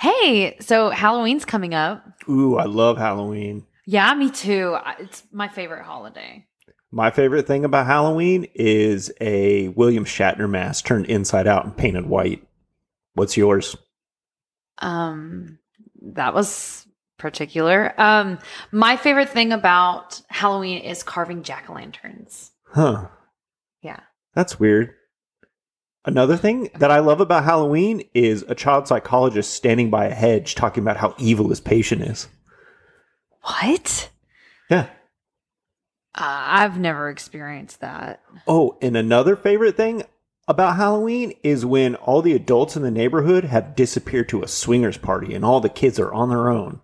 Hey, so Halloween's coming up. Ooh, I love Halloween. Yeah, me too. It's my favorite holiday. My favorite thing about Halloween is a William Shatner mask turned inside out and painted white. What's yours? Um, that was particular. Um, my favorite thing about Halloween is carving jack o' lanterns. Huh. Yeah. That's weird. Another thing that I love about Halloween is a child psychologist standing by a hedge talking about how evil his patient is. What? Yeah. Uh, I've never experienced that. Oh, and another favorite thing about Halloween is when all the adults in the neighborhood have disappeared to a swingers party and all the kids are on their own.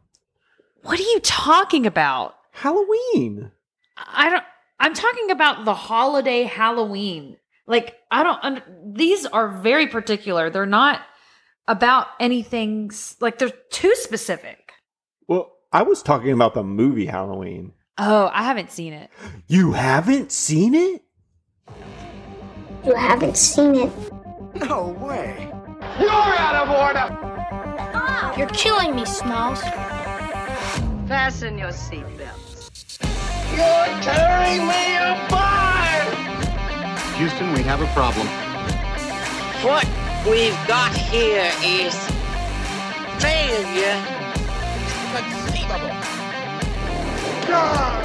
What are you talking about? Halloween. I don't. I'm talking about the holiday Halloween. Like I don't. Under, these are very particular. They're not about anything. Like they're too specific. Well, I was talking about the movie Halloween. Oh, I haven't seen it. You haven't seen it? You haven't seen it. No way. You're out of order. Stop. You're killing me, Smalls. Fasten your seatbelts. You're tearing me apart! Houston, we have a problem. What we've got here is failure. Conceivable. God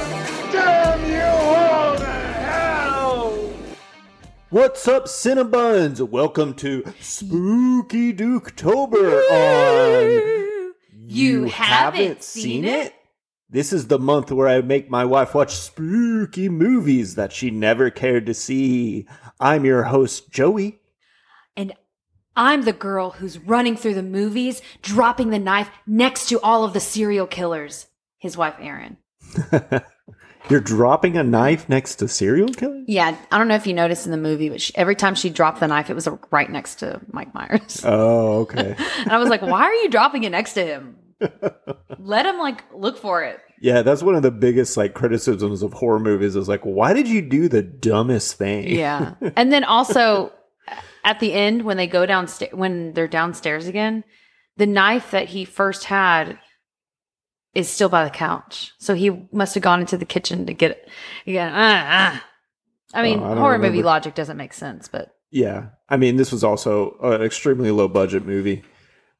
damn you all to hell! What's up, Cinnabuns? Welcome to Spooky Duketober on You haven't seen it? This is the month where I make my wife watch spooky movies that she never cared to see. I'm your host, Joey. And I'm the girl who's running through the movies, dropping the knife next to all of the serial killers. His wife, Erin. You're dropping a knife next to serial killers? Yeah, I don't know if you noticed in the movie, but she, every time she dropped the knife, it was right next to Mike Myers. Oh, okay. And I was like, why are you dropping it next to him? Let him like look for it. Yeah, that's one of the biggest like criticisms of horror movies is like, why did you do the dumbest thing? Yeah. and then also at the end when they go downstairs when they're downstairs again, the knife that he first had is still by the couch. So he must have gone into the kitchen to get it. Again, uh, uh. I mean, Oh, I horror movie logic doesn't make sense, but Yeah, I mean, this was also an extremely low budget movie.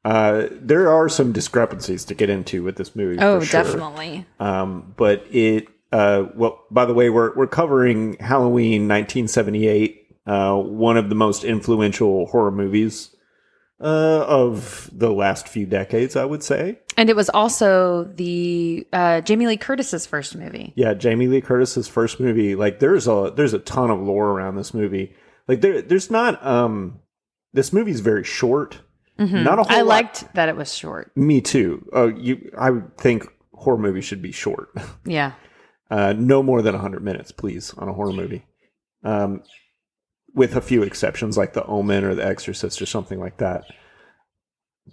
Uh, there are some discrepancies to get into with this movie. oh, sure. definitely. Um, but it, uh, well, by the way, we're we're covering Halloween 1978, uh, one of the most influential horror movies uh, of the last few decades, I would say. And it was also the uh, Jamie Lee Curtis's first movie. Yeah, Jamie Lee Curtis's first movie. Like, there's a there's a ton of lore around this movie. Like, there there's not. Um, this movie's very short. Not a whole Mm-hmm. I lot- liked that it was short. Me too. Uh, you, I would think horror movies should be short. Yeah. Uh, no more than 100 minutes, please, on a horror movie. Um, with a few exceptions, like The Omen or The Exorcist or something like that.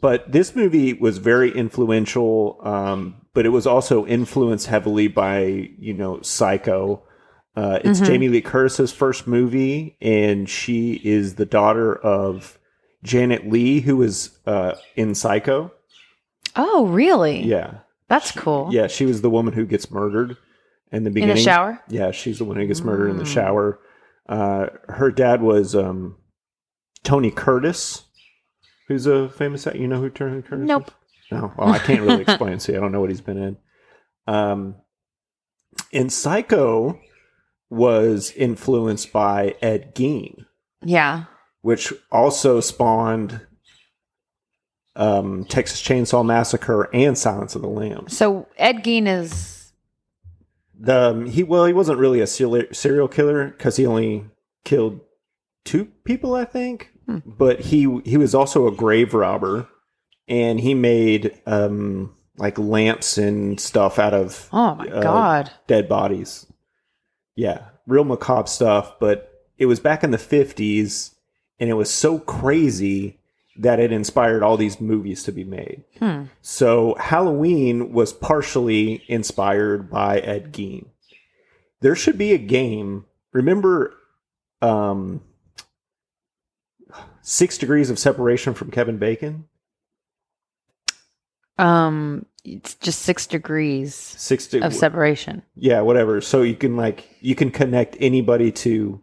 But this movie was very influential, um, but it was also influenced heavily by, you know, Psycho. Uh, it's Jamie Lee Curtis's first movie, and she is the daughter of Janet Leigh, who was uh, in Psycho. Oh, really? Yeah. That's cool. Yeah, she was the woman who gets murdered in the In beginning. the shower? Yeah, she's the one who gets murdered in the Mm. shower. Uh, her dad was um, Tony Curtis, who's a famous. You know who Tony Curtis? Nope. Is? No. Well, I can't really explain. See, I don't know what he's been in. Um, and Psycho was influenced by Ed Gein, Yeah. Which also spawned um, Texas Chainsaw Massacre and Silence of the Lambs. So Ed Gein is The um, he well, he wasn't really a serial killer because he only killed two people, I think. Hmm. But he he was also a grave robber, and he made um like lamps and stuff out of oh my uh, god. dead bodies. Yeah, real macabre stuff. But it was back in the fifties, and it was so crazy that it inspired all these movies to be made. Hmm. So Halloween was partially inspired by Ed Gein. There should be a game. Remember um Six Degrees of Separation from Kevin Bacon? Um, it's just six degrees Six to of separation. yeah, whatever. So you can like you can connect anybody to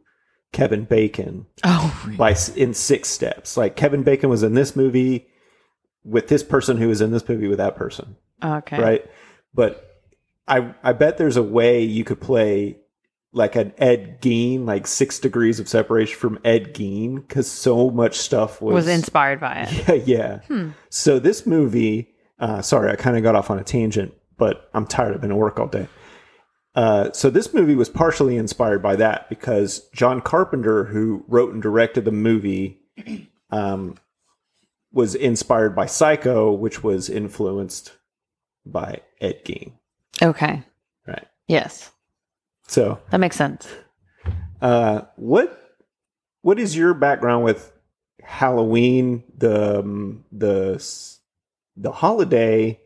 Kevin Bacon Oh, by in six steps. Like Kevin Bacon was in this movie with this person who was in this movie with that person, okay. right? But I I bet there's a way you could play like an Ed Gein, like six degrees of separation from Ed Gein, because so much stuff was Was inspired by it. Yeah, yeah. Hmm. So this movie, uh, sorry, I kind of got off on a tangent, but I'm tired. I've been at work all day. Uh, so this movie was partially inspired by that because John Carpenter, who wrote and directed the movie, um, was inspired by Psycho, which was influenced by Ed Gein. Okay. Right. Yes, So, that makes sense. uh, what what is your background with Halloween, the um, the the holiday,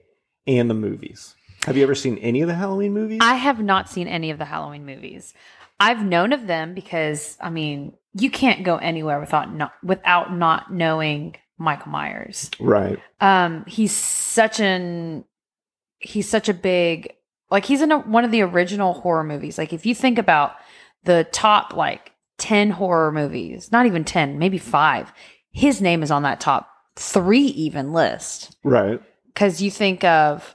and the movies? Have you ever seen any of the Halloween movies? I have not seen any of the Halloween movies. I've known of them because I mean, you can't go anywhere without not without not knowing Michael Myers. right. Um, he's such an he's such a big like he's in a, one of the original horror movies. Like if you think about the top like 10 horror movies, not even 10, maybe 5, his name is on that top 3 even list Right. cuz you think of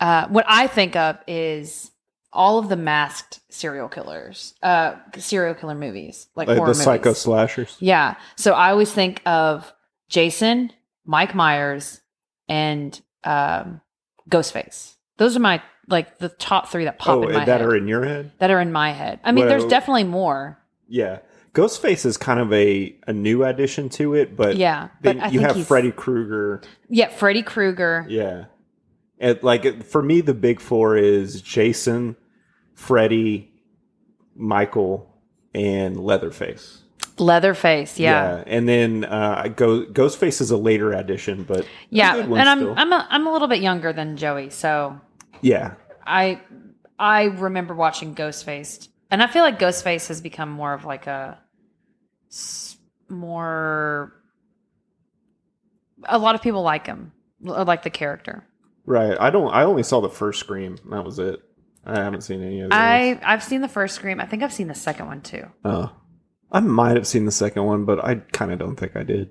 uh what I think of is all of the masked serial killers, uh serial killer movies, like, Like horror the psycho slashers. Yeah. So I always think of Jason, Mike Myers, and um, Ghostface. Those are my like the top three that pop Oh, in my that head. are in your head? that are in my head. I mean, there's definitely more. Yeah. Ghostface is kind of a, a new addition to it, but Yeah, but you have Freddy Krueger. Yeah, Freddy Krueger. Yeah. And like it- for me, the big four is Jason, Freddy, Michael, and Leatherface. Leatherface. Yeah. and then uh, Go- Ghostface is a later addition, but Yeah. a good one And I'm still. I'm a, I'm a little bit younger than Joey, so yeah, I I remember watching Ghostface, and I feel like Ghostface has become more of like a more. A lot of people like him, like the character. Right. I don't. I only saw the first Scream. That was it. I haven't seen any of those. I I've seen the first Scream. I think I've seen the second one too. Oh, I might have seen the second one, but I kind of don't think I did.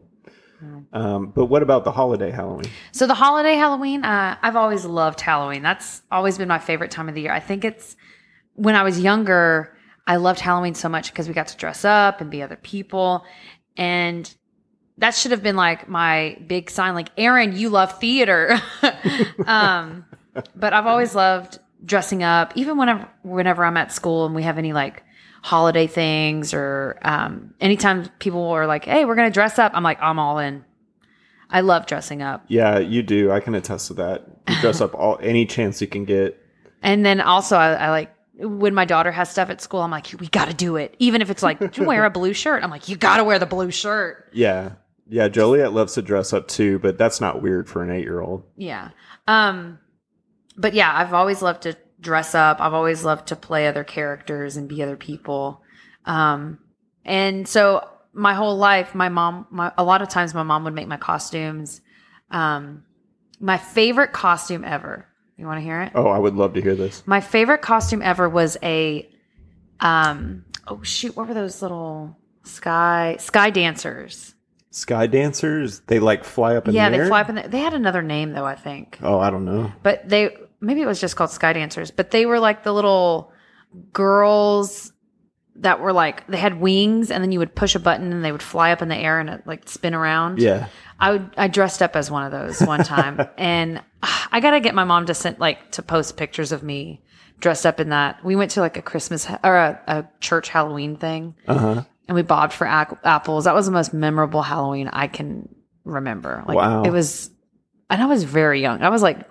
Hmm. Um, but what about the holiday Halloween? So the holiday Halloween, uh, I've always loved Halloween. That's always been my favorite time of the year. I think it's when I was younger, I loved Halloween so much because we got to dress up and be other people. And that should have been like my big sign, like, Erin, you love theater. um, but I've always loved dressing up, even whenever whenever I'm at school and we have any like holiday things or um, anytime people are like, hey, we're gonna dress up, I'm like, I'm all in. I love dressing up. Yeah, you do. I can attest to that. You dress up all any chance you can get. And then also, I, I like when my daughter has stuff at school. I'm like, we got to do it, even if it's like, "Do you wear a blue shirt. I'm like, you got to wear the blue shirt. Yeah, yeah. Joliet loves to dress up too, but that's not weird for an eight-year-old. Yeah. Um, but yeah, I've always loved to dress up. I've always loved to play other characters and be other people. Um, and so my whole life, my mom, my, a lot of times my mom would make my costumes. Um, my favorite costume ever. You want to hear it? Oh, I would love to hear this. My favorite costume ever was a um oh shoot, what were those little sky sky dancers? Sky dancers, they like fly up in yeah, the air. Yeah, they fly up in the, they had another name though, I think. Oh, I don't know. But they maybe it was just called sky dancers, but they were like the little girls that were like they had wings and then you would push a button and they would fly up in the air and it, like spin around. Yeah, I would I dressed up as one of those one time, and ah, I gotta get my mom to send like to post pictures of me dressed up in that. We went to like a Christmas ha- or a, a church Halloween thing, uh huh. And we bobbed for ac- apples. That was the most memorable Halloween I can remember. Like Wow. it was, and I was very young. I was like,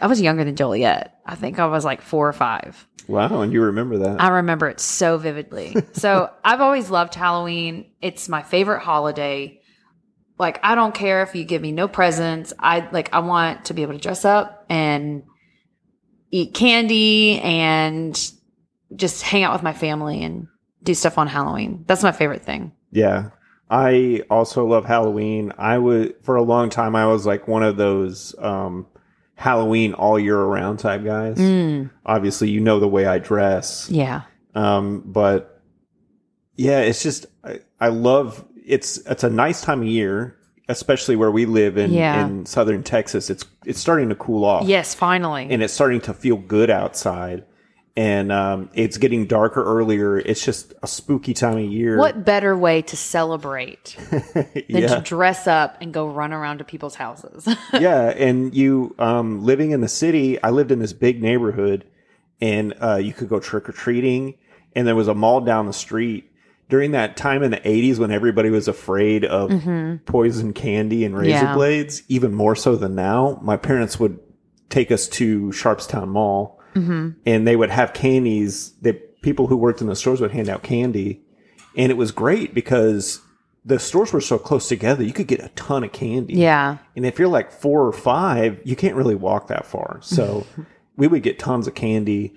I was younger than Joliet. I think I was like four or five. Wow, and you remember that? I remember it so vividly. so I've always loved Halloween. It's my favorite holiday. Like I don't care if you give me no presents. I like I want to be able to dress up and eat candy and just hang out with my family and do stuff on Halloween. That's my favorite thing. Yeah. I also love Halloween. I would for a long time I was like one of those um Halloween all year around type guys. Mm, Obviously, you know the way I dress. yeah. Um, but yeah, it's just I, I love it's it's a nice time of year, especially where we live in Yeah. in southern Texas. It's it's starting to cool off. Yes, finally. and it's starting to feel good outside. And um, it's getting darker earlier. It's just a spooky time of year. what better way to celebrate than yeah. to dress up and go run around to people's houses? yeah, and you um, living in the city. I lived in this big neighborhood, and uh, you could go trick or treating, and there was a mall down the street. During that time in the '80s, when everybody was afraid of poison candy and razor Mm-hmm. Yeah. blades, even more so than now, my parents would take us to Sharpstown Mall, Mm-hmm. and they would have candies. That people who worked in the stores would hand out candy, and it was great because the stores were so close together. You could get a ton of candy. yeah. And if you're like four or five, you can't really walk that far. So we would get tons of candy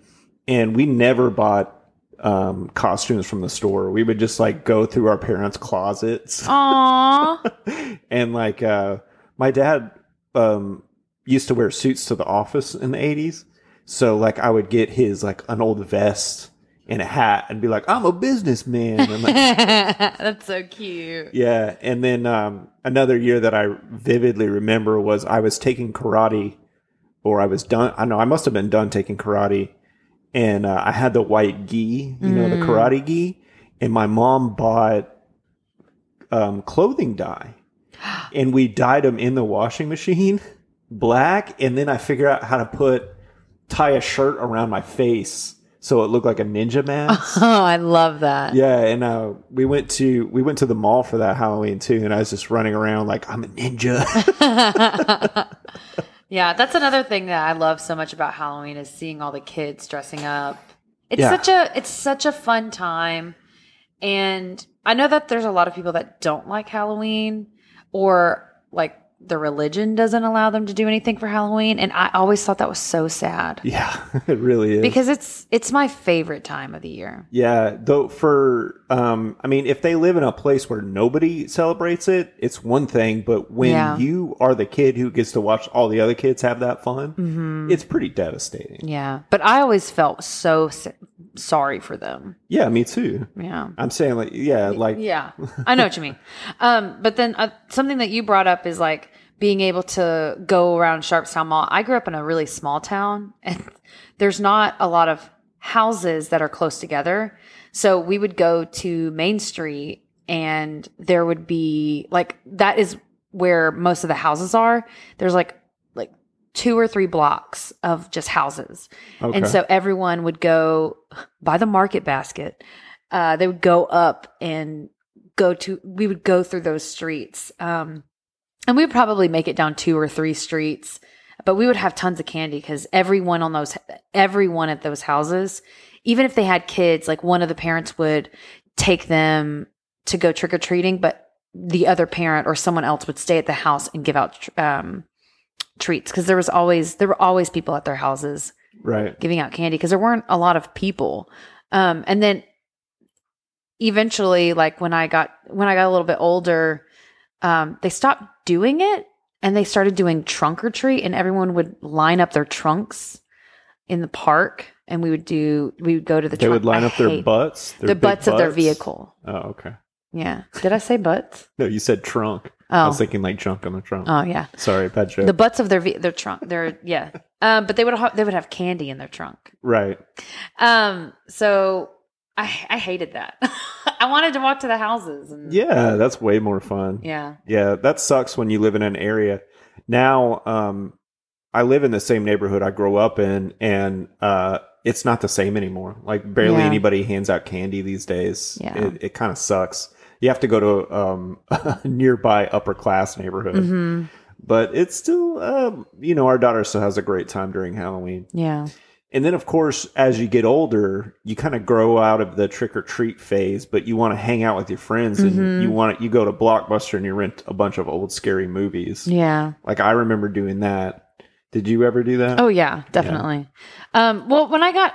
and we never bought um, costumes from the store. We would just like go through our parents' closets Aww. and like uh, my dad um, used to wear suits to the office in the 80s. So like I would get his like an old vest and a hat and be like, I'm a businessman. Like, That's so cute. Yeah, and then um, another year that I vividly remember was I was taking karate, or I was done. I know I must have been done taking karate, and uh, I had the white gi, you know, the karate gi, and my mom bought um, clothing dye, and we dyed them in the washing machine black, and then I figured out how to put tie a shirt around my face so it looked like a ninja mask. Oh, I love that. Yeah, and uh, we went to we went to the mall for that Halloween too, and I was just running around like I'm a ninja. Yeah, that's another thing that I love so much about Halloween is seeing all the kids dressing up. It's Yeah. such a it's such a fun time. And I know that there's a lot of people that don't like Halloween or like the religion doesn't allow them to do anything for Halloween and I always thought that was so sad yeah, it really is. because it's it's my favorite time of the year. yeah, though for um, I mean, if they live in a place where nobody celebrates it, it's one thing. But when Yeah. you are the kid who gets to watch all the other kids have that fun, it's pretty devastating. Yeah, but I always felt so sorry for them. Yeah, me too. Yeah. I'm saying like yeah, like Yeah, I know what you mean. Um, but then uh, something that you brought up is like being able to go around Sharpstown Mall. I grew up in a really small town, and there's not a lot of houses that are close together. So we would go to Main Street, and there would be like that is where most of the houses are. There's like like two or three blocks of just houses. okay. And so everyone would go by the market basket. Uh, they would go up and go to, we would go through those streets. Um, and we would probably make it down two or three streets, but we would have tons of candy because everyone on those, everyone at those houses, even if they had kids, like one of the parents would take them to go trick or treating, but the other parent or someone else would stay at the house and give out um, treats because there was always there were always people at their houses right. giving out candy because there weren't a lot of people. Um, and then eventually, like when I got when I got a little bit older, um, they stopped doing it and they started doing trunk or treat, and everyone would line up their trunks in the park, and we would do we would go to the. They trunk. would line I up their butts, their the big butts of their vehicle. Oh, okay. Yeah, did I say butts? No, you said trunk. I Oh, was thinking like junk on the trunk. oh yeah. Sorry, bad joke. The butts of their ve- their trunk, their yeah. Um, but they would ha- they would have candy in their trunk. right. Um, so I I hated that. I wanted to walk to the houses and Yeah, that's way more fun. yeah. Yeah, that sucks when you live in an area. Now, um, I live in the same neighborhood I grew up in, and uh, it's not the same anymore. Like, barely Yeah. anybody hands out candy these days. Yeah. It, it kind of sucks. You have to go to um, a nearby upper class neighborhood. hmm But it's still, um, you know, our daughter still has a great time during Halloween. Yeah. And then, of course, as you get older, you kind of grow out of the trick or treat phase, but you want to hang out with your friends and Mhm. you want to, you go to Blockbuster and you rent a bunch of old scary movies. Yeah. Like I remember doing that. Did you ever do that? Oh yeah, definitely. Um, well, when I got,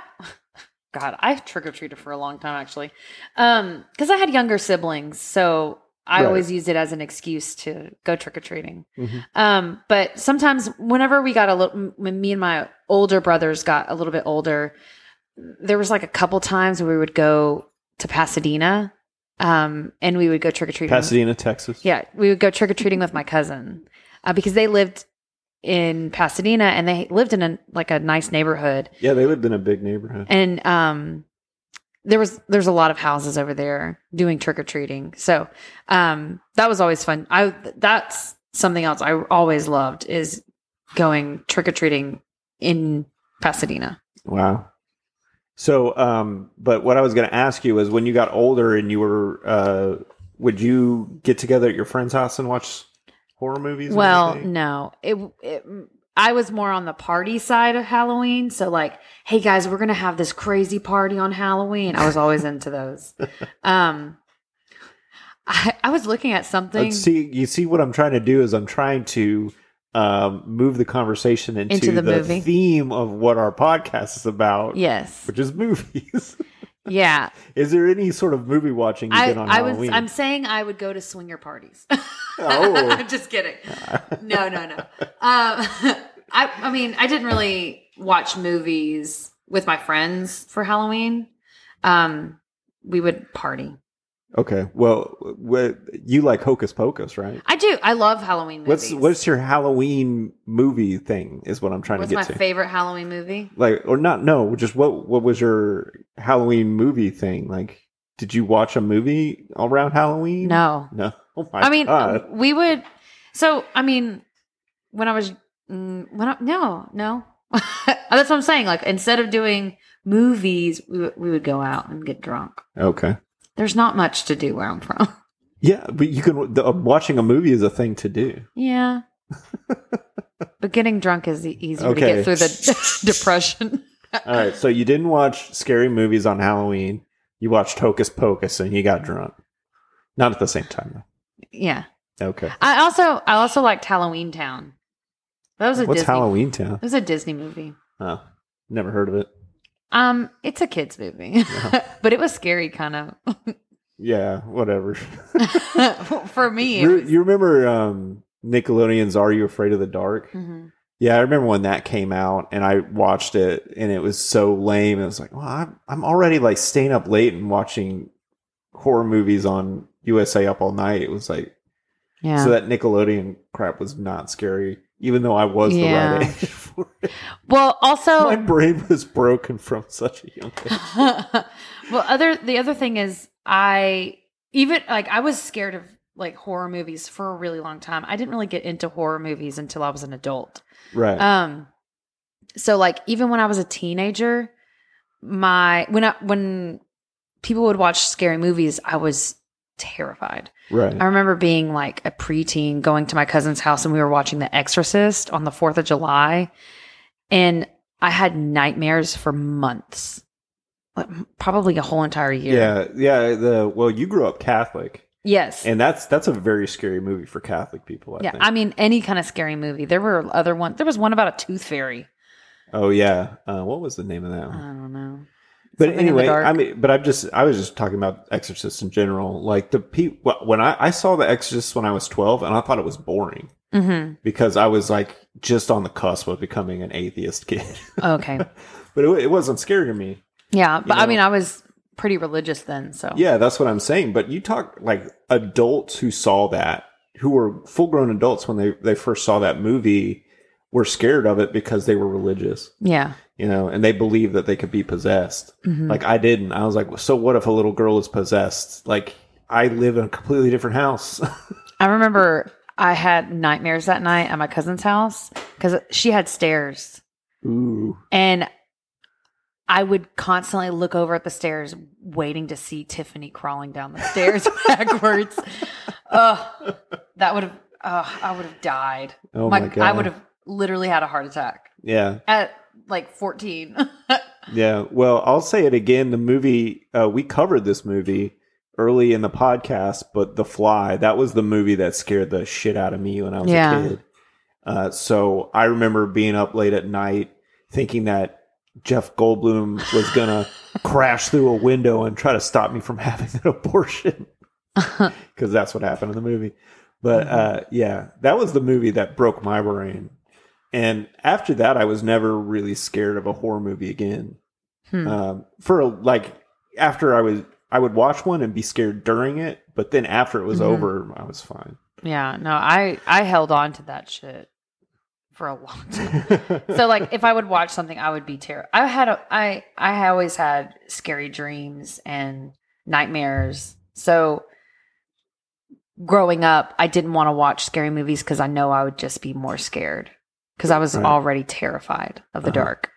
God, I've trick or treated for a long time actually, um, because I had younger siblings, so I Right. always used it as an excuse to go trick or treating. Mhm. Um, but sometimes, whenever we got a little, when me and my older brothers got a little bit older, there was like a couple times where we would go to Pasadena, um, and we would go trick or treating. Pasadena, Texas. Yeah, we would go trick or treating with my cousin uh, because they lived in Pasadena and they lived in a like a nice neighborhood, Yeah, they lived in a big neighborhood. and um, there was there's a lot of houses over there doing trick or treating. So um, that was always fun. I that's something else I always loved is going trick or treating in Pasadena. Wow. So, um, but what I was going to ask you is when you got older and you were, uh, would you get together at your friend's house and watch horror movies? Well, no, it, it. I was more on the party side of Halloween. So, like, hey guys, we're gonna have this crazy party on Halloween. I was always into those. Um, I, I was looking at something. Let's see, you see what I'm trying to do is I'm trying to um, move the conversation into, Into the the, movie. theme of what our podcast is about, Yes. which is movies. Yeah. is there any sort of movie watching you I, did on I was. I'm saying I would go to swinger parties. Oh. I'm just kidding. No, no, no. Um, I. I mean, I didn't really watch movies with my friends for Halloween. Um, we would party. Okay, well, what, you like Hocus Pocus, right? I do. I love Halloween movies. What's what's your Halloween movie thing? Is what I'm trying What's to get to. My favorite Halloween movie? like or not no just what what was your halloween movie thing like did you watch a movie around halloween No. no oh my I mean, God. we would. So, I mean, when I was, mm, when I, no, no. That's what I'm saying. Like, instead of doing movies, we, we would go out and get drunk. okay There's not much to do where I'm from. yeah but you can the, uh, watching a movie is a thing to do Yeah. but getting drunk is easier to get through the depression. all right so you didn't watch scary movies on halloween you watched hocus pocus and you got drunk not at the same time though. yeah. okay I also, I also liked Halloween Town. That was a what's Disney. halloween town It was a Disney movie. oh never heard of it Um, it's a kids movie, but it was scary, kind of. yeah whatever For me, you, was, you remember um nickelodeon's are you afraid of the dark Mhm. Yeah, I remember when that came out and I watched it and it was so lame. It was like, well, I'm, I'm already like staying up late and watching horror movies on USA Up All Night. It was like, yeah. so that Nickelodeon crap was not scary, even though I was the Yeah. right age well, also, My brain was broken from such a young age. well, other the other thing is, I even like I was scared of like horror movies for a really long time. I didn't really get into horror movies until I was an adult. Right. Um, so like even when I was a teenager, my when I when people would watch scary movies, I was terrified. Right. I remember being like a preteen going to my cousin's house and we were watching The Exorcist on the 4th of July. And I had nightmares for months, like, probably a whole entire year. yeah. Yeah. The, well, you grew up Catholic Yes. and that's, that's a very scary movie for Catholic people. I yeah. think. I mean, any kind of scary movie. There were other ones. There was one about a tooth fairy. oh yeah. Uh, what was the name of that one? I don't know. But Something in the anyway. I mean, but I'm just, I was just talking about Exorcist in general. Like the people, when I, I saw The Exorcist when I was 12 and I thought it was boring hmm because I was like just on the cusp of becoming an atheist kid. Okay. but it, it wasn't scary to me. Yeah. But I know- mean, I was pretty religious then. So Yeah, that's what I'm saying. But you talk like adults who saw that, who were full grown adults when they, they first saw that movie, were scared of it because they were religious, yeah. you know, and they believed that they could be possessed. Mhm. Like I didn't. I was like, so what if a little girl is possessed? Like I live in a completely different house. I remember I had nightmares that night at my cousin's house because she had stairs. Ooh. And I would constantly look over at the stairs, waiting to see Tiffany crawling down the stairs backwards. Oh, that would have, oh, I would have died. Oh my, I god. would have literally had a heart attack Yeah. at like 14. Yeah. Well, I'll say it again. The movie, uh, we covered this movie early in the podcast, but The Fly, that was the movie that scared the shit out of me when I was Yeah. a kid. Uh, so I remember being up late at night thinking that Jeff Goldblum was going to crash through a window and try to stop me from having an abortion. because that's what happened in the movie. But uh, yeah, that was the movie that broke my brain. And after that, I was never really scared of a horror movie again. Hmm. Um, for like after I was, I would watch one and be scared during it, but then after it was Mhm. over, I was fine. Yeah, no, I I held on to that shit for a long time. so like if I would watch something, I would be terrified. I had a I I always had scary dreams and nightmares. So growing up, I didn't want to watch scary movies because I know I would just be more scared because I was Right. already terrified of the Uh-huh. dark.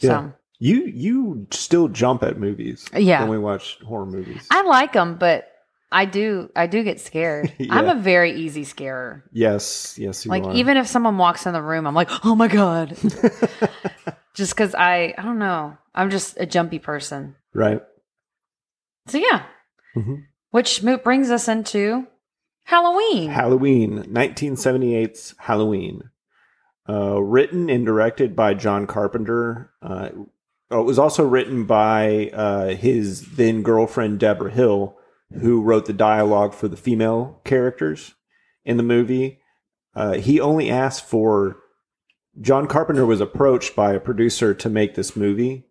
Yeah. So you you still jump at movies, Yeah. When we watch horror movies, I like them, but I do I do get scared. I'm a very easy scarer. yes, yes, you like are. even if someone walks in the room, I'm like, oh my god, just because I I don't know, I'm just a jumpy person. right. So yeah, Mhm. which brings us into Halloween. Halloween, 1978's Halloween. Uh, written and directed by John Carpenter. Uh, oh, it was also written by uh, his then girlfriend, Debra Hill, who wrote the dialogue for the female characters in the movie. Uh, he only asked for. John Carpenter was approached by a producer to make this movie,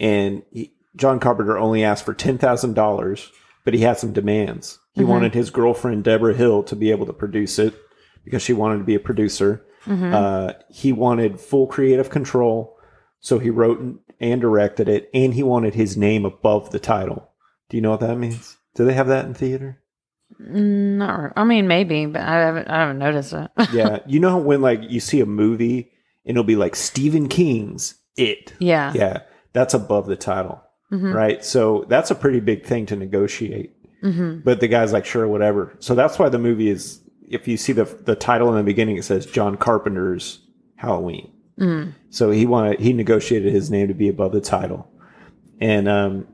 and he, John Carpenter only asked for $10,000, but he had some demands. He Mhm. wanted his girlfriend, Debra Hill, to be able to produce it because she wanted to be a producer. Mhm. Uh, he wanted full creative control, so he wrote and directed it, and he wanted his name above the title. Do you know what that means? Do they have that in theater? Mm, Not, re- I mean, maybe, but I haven't. I haven't noticed it. Yeah, you know when like you see a movie and it'll be like Stephen King's It. yeah. Yeah, that's above the title, Mhm. right? So that's a pretty big thing to negotiate. Mhm. But the guy's like, sure, whatever. So that's why the movie is. If you see the the title in the beginning, it says John Carpenter's Halloween. Mm. So he wanted he negotiated his name to be above the title, and um,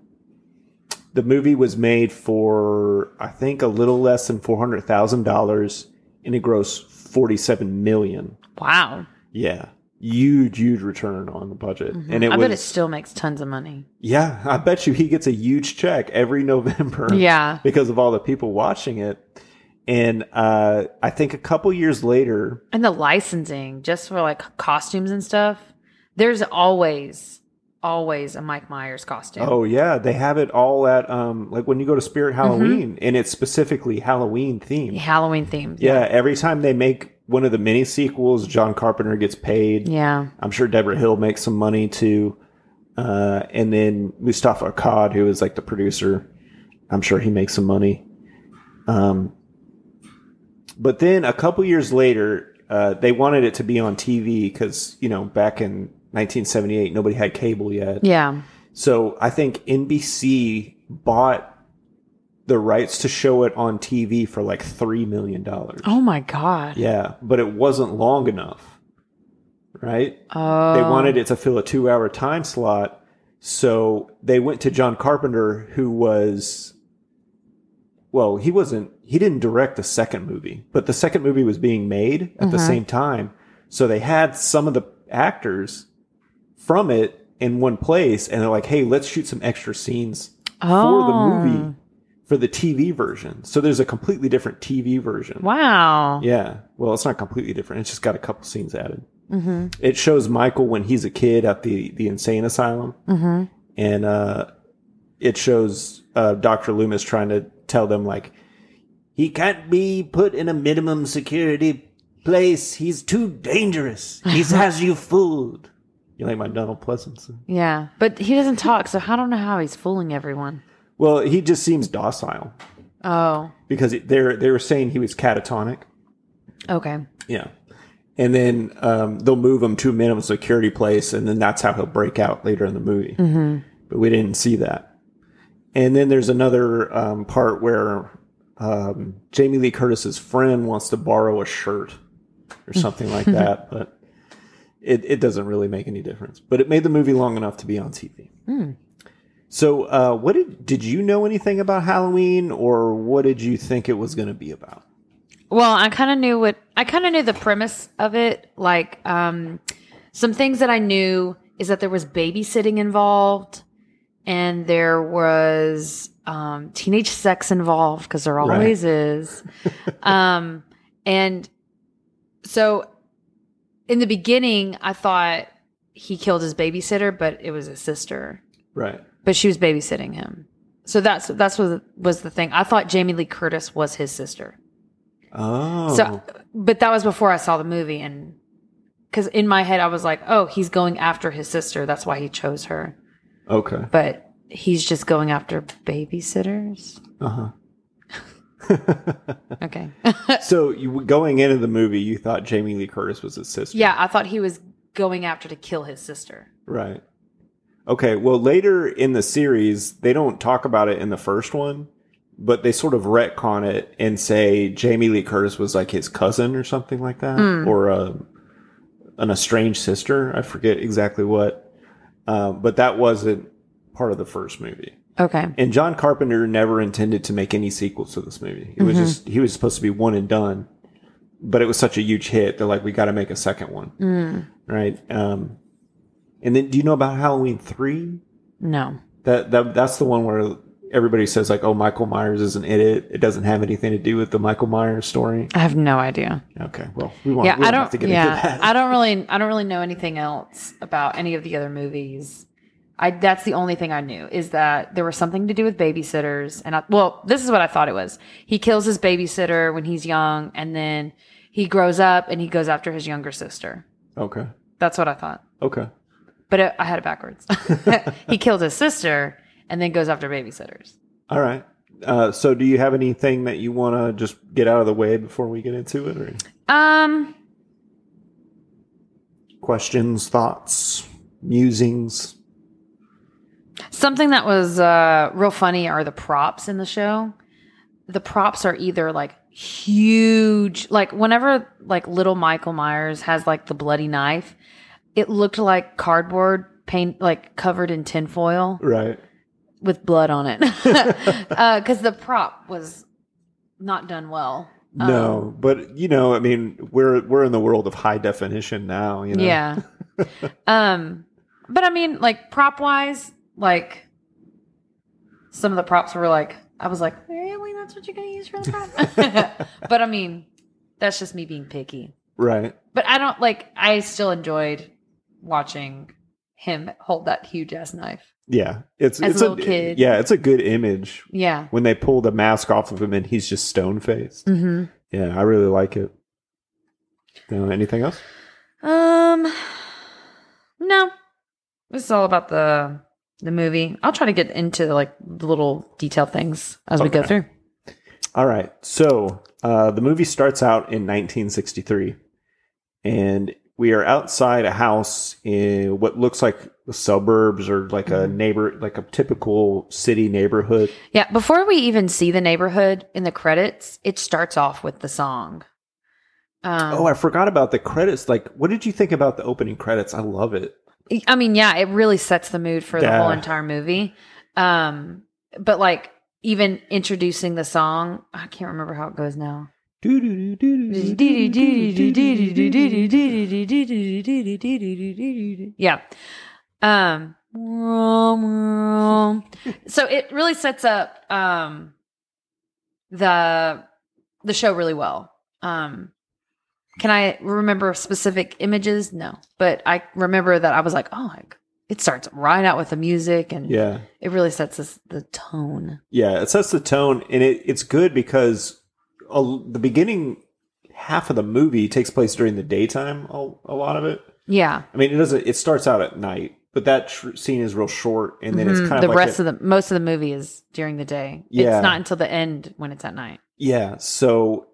the movie was made for I think a little less than four hundred thousand dollars, and it grossed forty seven million. Wow. Yeah, huge, huge return on the budget, and it Mm-hmm. I was bet it still makes tons of money. yeah. I bet you he gets a huge check every November Yeah. because of all the people watching it. And uh, I think a couple years later, And the licensing, just for like costumes and stuff, there's always, always a Mike Myers costume. Oh yeah, they have it all at um like when you go to Spirit Mm-hmm. Halloween and it's specifically Halloween themed. Halloween themed. Yeah, every time they make one of the mini sequels, John Carpenter gets paid. Yeah. I'm sure Debra Hill makes some money too. Uh, and then Moustapha Akkad, who is like the producer, I'm sure he makes some money. Um, but then a couple years later, uh, they wanted it to be on TV because you know back in 1978 nobody had cable yet. Yeah. So I think NBC bought the rights to show it on TV for like three million dollars. Oh my God. Yeah, but it wasn't long enough, right? Oh. They wanted it to fill a two-hour time slot, so they went to John Carpenter, who was, well, he wasn't. He didn't direct the second movie, but the second movie was being made at the same time. So they had some of the actors from it in one place, and they're like, "Hey, let's shoot some extra scenes for the Oh. movie for the TV version." So there's a completely different TV version. Wow. Yeah. Well, it's not completely different. It's just got a couple scenes added. Mm-hmm. It shows Michael when he's a kid at the the insane asylum, Mm-hmm. and uh, it shows uh, Doctor Loomis trying to tell them like he can't be put in a minimum security place. He's too dangerous. He has you fooled. You like my Donald Pleasence? Yeah. But he doesn't talk, so I don't know how he's fooling everyone. Well, he just seems docile Oh. because they're they were saying he was catatonic. Okay. Yeah. And then um, they'll move him to a minimum security place, and then that's how he'll break out later in the movie. Mm-hmm. But we didn't see that. And then there's another um, part where um, Jamie Lee Curtis's friend wants to borrow a shirt or something like that, but it, it doesn't really make any difference. But it made the movie long enough to be on TV. So, uh, what did did you know anything about Halloween, or what did you think it was going to be about? Well, I kind of knew what I kind of knew the premise of it. Like, um, some things that I knew is that there was babysitting involved, and there was um, teenage sex involved because there Right. always is. um, and so in the beginning, I thought he killed his babysitter, but it was his sister. Right. But she was babysitting him. So that's that's what was the thing. I thought Jamie Lee Curtis was his sister. Oh. So, but that was before I saw the movie, and because in my head I was like, "Oh, he's going after his sister. That's why he chose her." okay. But he's just going after babysitters. Uh huh. Okay. so you going into the movie, you thought Jamie Lee Curtis was his sister. yeah, I thought he was going after to kill his sister. Right. Okay. Well, later in the series, they don't talk about it in the first one, but they sort of retcon it and say Jamie Lee Curtis was like his cousin or something like that, or a, an estranged sister. I forget exactly what, uh, but that wasn't part of the first movie. Okay. And John Carpenter never intended to make any sequels to this movie. It was just he was supposed to be one and done, but it was such a huge hit. They're like, we got to make a second one, right? Um, and then, do you know about Halloween three? No. That that that's the one where everybody says like, oh, Michael Myers isn't in it. It doesn't have anything to do with the Michael Myers story. I have no idea. Okay, well, we won't. yeah, we I don't have don't. to get into Yeah, that. I don't really. I don't really know anything else about any of the other movies. I that's the only thing I knew is that there was something to do with babysitters, and I well, this is what I thought it was. He kills his babysitter when he's young, and then he grows up and he goes after his younger sister. Okay. That's what I thought, Okay. but it, I had it backwards. he killed his sister and then goes after babysitters. All right. Uh, so, do you have anything that you want to just get out of the way before we get into it, or Um, questions, thoughts, musings? Something that was uh, real funny are the props in the show. The props are either like huge, like whenever like little Michael Myers has like the bloody knife, it looked like cardboard paint, like covered in tinfoil Right. with blood on it, because the prop was not done well. No, but you know, I mean, we're we're in the world of high definition now. You know. Yeah. um, but I mean, like prop wise, like some of the props were like, I was like, really? That's what you're gonna use for the prop? but I mean, that's just me being picky. Right. But I don't like. I still enjoyed watching him hold that huge ass knife. Yeah. It's As a it's little kid. Yeah, it's a good image Yeah. when they pull the mask off of him and he's just stone faced. Mm-hmm. Yeah, I really like it. Uh, anything else? Um, no, this is all about the the movie. I'll try to get into like the little detailed things as we go through. All right. So uh, the movie starts out in 1963, and we are outside a house in what looks like the suburbs or like a Mm-hmm. neighbor, like a typical city neighborhood. Yeah, before we even see the neighborhood in the credits, it starts off with the song. Um, Oh, I forgot about the credits. Like, what did you think about the opening credits? I love it. I mean, yeah, it really sets the mood for the whole entire movie. Um, but like even introducing the song, I can't remember how it goes now. Yeah. Um so it really sets up um the the show really well. Um can I remember specific images? No. But I remember that I was like, "Oh, like, it starts right out with the music and Yeah. it really sets this, the tone." Yeah, it sets the tone, and it, it's good because a, the beginning half of the movie takes place during the daytime. A, a lot of it. Yeah. I mean, it doesn't. It starts out at night, but that tr- scene is real short, and then it's Mhm. kind the of like rest a- of the most of the movie is during the day. Yeah. It's not until the end when it's at night. yeah. So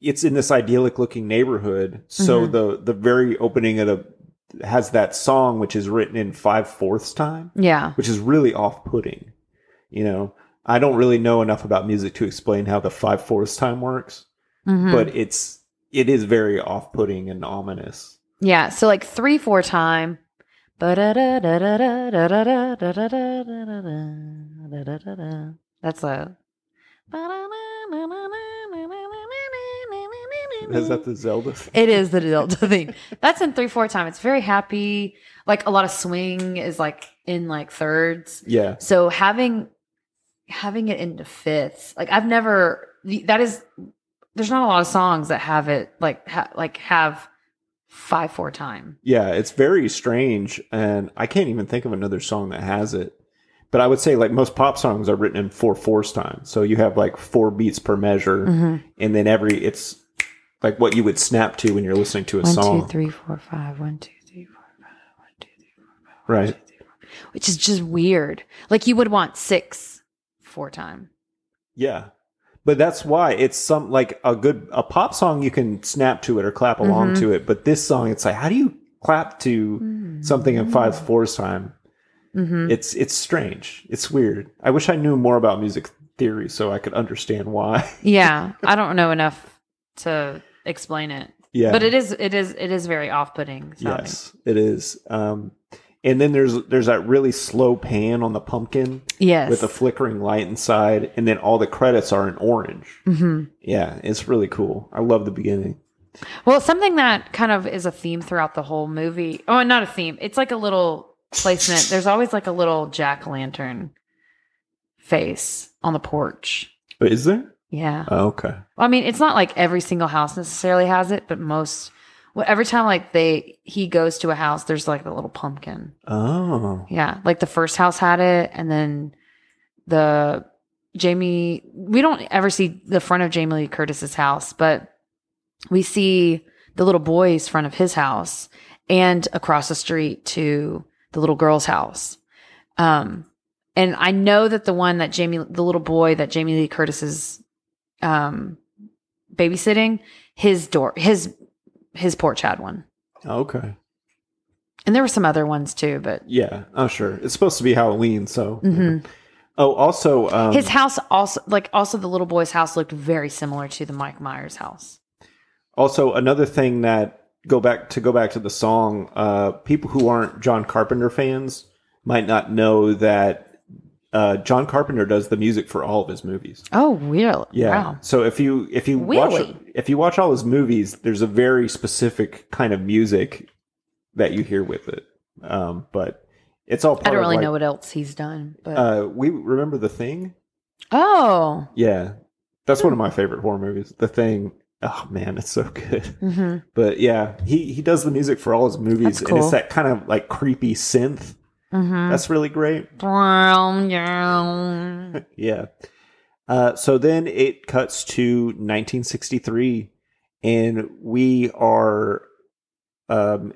it's in this idyllic looking neighborhood. So Mhm. the the very opening of the has that song, which is written in five fourths time, Yeah. which is really off putting. You know, I don't really know enough about music to explain how the five fourths time works, Mhm. but it's it is very off putting and ominous. Yeah, so like three, four time. That's a. Is that the Zelda? thing? It is the Zelda thing. That's in three, four time. It's very happy. Like a lot of swing is like in like thirds. Yeah. So having having it into fifths. Like I've never that is there's not a lot of songs that have it like ha, like have five four time. Yeah, it's very strange, and I can't even think of another song that has it. But I would say like most pop songs are written in four fourths time, so you have like four beats per measure, Mm-hmm. and then every it's like what you would snap to when you're listening to a One, song, two, three, four, five. One, two, three, four, five. One, two, three, right? which is just weird. Like you would want six four time. Yeah. But that's why it's some like a good a pop song you can snap to it or clap along Mm-hmm. to it. But this song, it's like, how do you clap to something in five fours time? Mm-hmm. It's it's strange. It's weird. I wish I knew more about music theory so I could understand why. Yeah, I don't know enough to explain it. yeah. But it is it is it is very off putting sounding. yes, it is. Um and then there's there's that really slow pan on the pumpkin Yes. with a flickering light inside, and then all the credits are in orange. hmm Yeah, it's really cool. I love the beginning. Well, something that kind of is a theme throughout the whole movie. Oh, not a theme. It's like a little placement. There's always like a little jack o' lantern face on the porch. But is there? Yeah. Oh, okay. Well, I mean, it's not like every single house necessarily has it, but most. Well, every time like they he goes to a house, there's like a little pumpkin. Oh. Yeah, like the first house had it, and then the Jamie. We don't ever see the front of Jamie Lee Curtis's house, but we see the little boy's front of his house, and across the street to the little girl's house. Um, and I know that the one that Jamie, the little boy that Jamie Lee Curtis is um, babysitting, his door, his his porch had one, Okay. and there were some other ones too, but Yeah. Oh, sure. It's supposed to be Halloween, so. Mhm. Oh, also, um, his house also like also the little boy's house looked very similar to the Mike Myers house. also another thing that go back to go back to the song. Uh, people who aren't John Carpenter fans might not know that uh, John Carpenter does the music for all of his movies. Oh, really? Yeah. Wow. So if you if you watch if you watch all his movies, there's a very specific kind of music that you hear with it. Um, but it's all. I don't really like, know what else he's done, but Uh, we remember the thing. oh, Yeah, that's one of my favorite horror movies. The Thing. Oh man, it's so good. hmm But yeah, he he does the music for all his movies, That's and it's that kind of like creepy synth. Hmm That's really great. Mm-hmm. Yeah. Uh, so then it cuts to 1963, and we are um,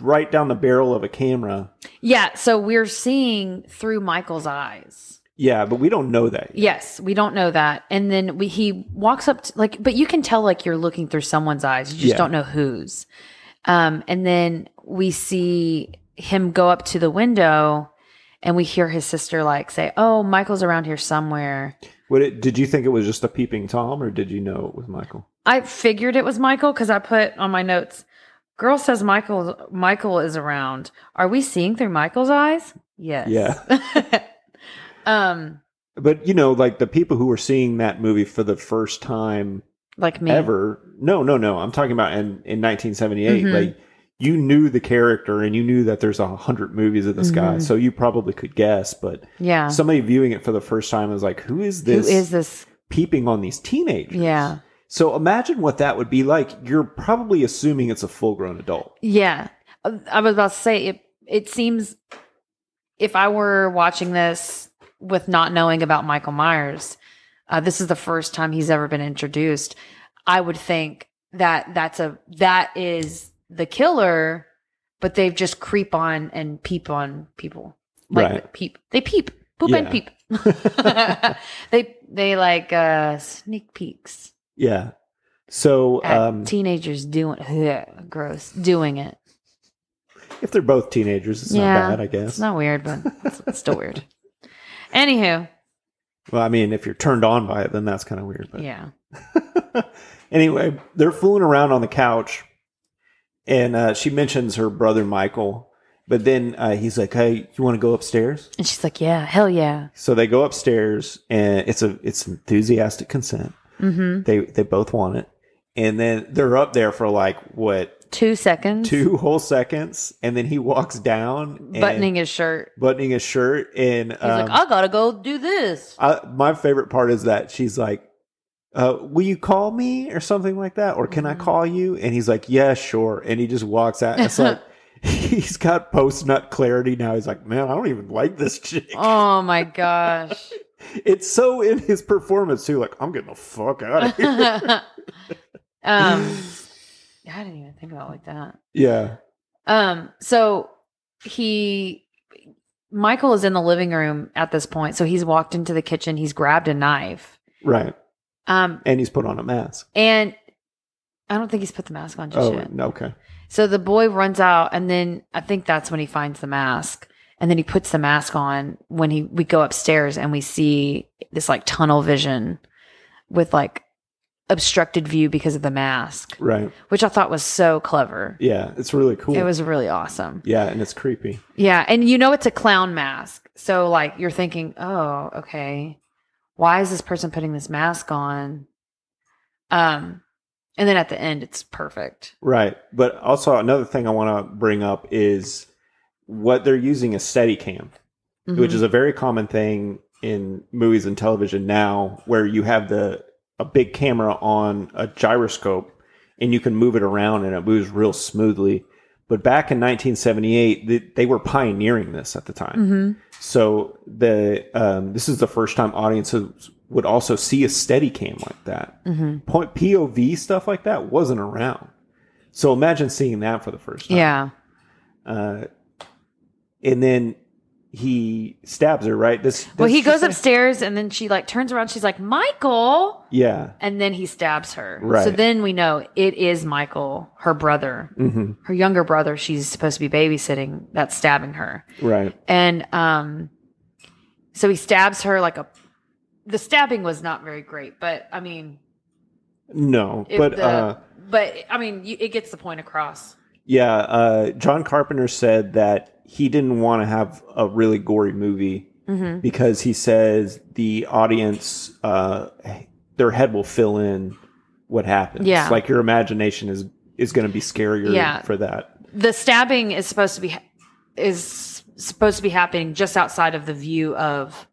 right down the barrel of a camera. yeah. So we're seeing through Michael's eyes. Yeah, but we don't know that. Yet. Yes, we don't know that, and then we he walks up to, like, but you can tell like you're looking through someone's eyes. You just Yeah. don't know whose. Um, and then we see him go up to the window, and we hear his sister like say, "Oh, Michael's around here somewhere." What it, did you think it was just a peeping tom, or did you know it was Michael? I figured it was Michael because I put on my notes. Girl says Michael Michael is around. Are we seeing through Michael's eyes? Yes. Yeah. um, But you know, like the people who were seeing that movie for the first time like me. ever. No, no, no. I'm talking about in in 1978. Mhm. Like you knew the character, and you knew that there's a hundred movies of this guy, Mhm. so you probably could guess. But Yeah. somebody viewing it for the first time is like, "Who is this? is this? peeping on these teenagers?" Yeah. So imagine what that would be like. You're probably assuming it's a full grown adult. Yeah. Uh, I was about to say it it seems if I were watching this with not knowing about Michael Myers, uh, this is the first time he's ever been introduced. I would think that that's a that is the killer, but they've just creep on and peep on people. Like Right. peep. They peep. Poop and peep. they they like uh sneak peeks Yeah. So um, teenagers doing gross doing it. if they're both teenagers, it's Yeah, not bad, I guess. It's not weird, but it's, it's still weird. Anywho, well, I mean, if you're turned on by it, then that's kind of weird. But yeah. anyway, they're fooling around on the couch, and uh, she mentions her brother Michael. But then uh, he's like, "Hey, you want to go upstairs?" And she's like, yeah, hell yeah. So they go upstairs, and it's a it's enthusiastic consent. Mm-hmm. They they both want it, and then they're up there for like what two seconds. two whole seconds, and then he walks down, and buttoning his shirt. buttoning his shirt, and He's um, like, I gotta go do this. I, my favorite part is that she's like, uh, "Will you call me?" or something like that, or "Can I Mm-hmm. call you?" And he's like, "Yeah, sure." And he just walks out. It's like he's got post nut clarity now. He's like, "Man, I don't even like this chick." Oh my gosh. It's so in his performance too. Like, I'm getting the fuck out of here. um, I didn't even think about it like that. yeah, Um, so he, Michael is in the living room at this point. So he's walked into the kitchen. He's grabbed a knife. right. Um, And he's put on a mask. and I don't think he's put the mask on just Oh, yet. okay. So the boy runs out, and then I think that's when he finds the mask, and then he puts the mask on when he we go upstairs and we see this like tunnel vision with like obstructed view because of the mask, Right. which I thought was so clever. Yeah, it's really cool. It was really awesome. Yeah, and it's creepy. Yeah, and you know it's a clown mask, so like you're thinking, oh, okay, why is this person putting this mask on? Um, and then at the end, it's perfect. Right. But also another thing I want to bring up is what they're using is Steadicam, which Mhm. is a very common thing in movies and television now, where you have the a big camera on a gyroscope and you can move it around and it moves real smoothly. But back in 1978, they, they were pioneering this at the time. Mhm. So the um, this is the first time audiences would also see a steady cam like that. Mhm. Point POV stuff like that wasn't around. So imagine seeing that for the first time. yeah. Uh, and then he stabs her, right? This, Well, he goes upstairs and then she like turns around. She's like, Michael. Yeah. And then he stabs her. Right. So then we know it is Michael, her brother, hmm her younger brother. She's supposed to be babysitting that's stabbing her. Right. And um, so he stabs her like a. The stabbing was not very great, but I mean, No, it, but the, uh, but I mean, you, it gets the point across. yeah, uh, John Carpenter said that he didn't want to have a really gory movie Mm-hmm. because he says the audience, uh, their head will fill in what happens. Yeah. like your imagination is is going to be scarier Yeah. for that. The stabbing is supposed to be is supposed to be happening just outside of the view of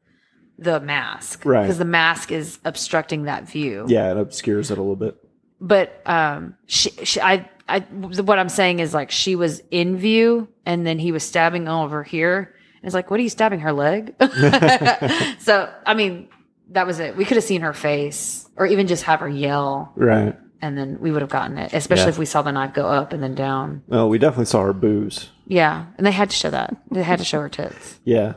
the mask, Right. Because the mask is obstructing that view. Yeah, it obscures it a little bit. but um she, she i i what i'm saying is like she was in view and then he was stabbing over here and it's like what are you stabbing her leg so i mean that was it we could have seen her face or even just have her yell Right. and then we would have gotten it especially Yeah. if we saw the knife go up and then down Well, we definitely saw her booze. yeah and they had to show that they had to show her tits Yeah.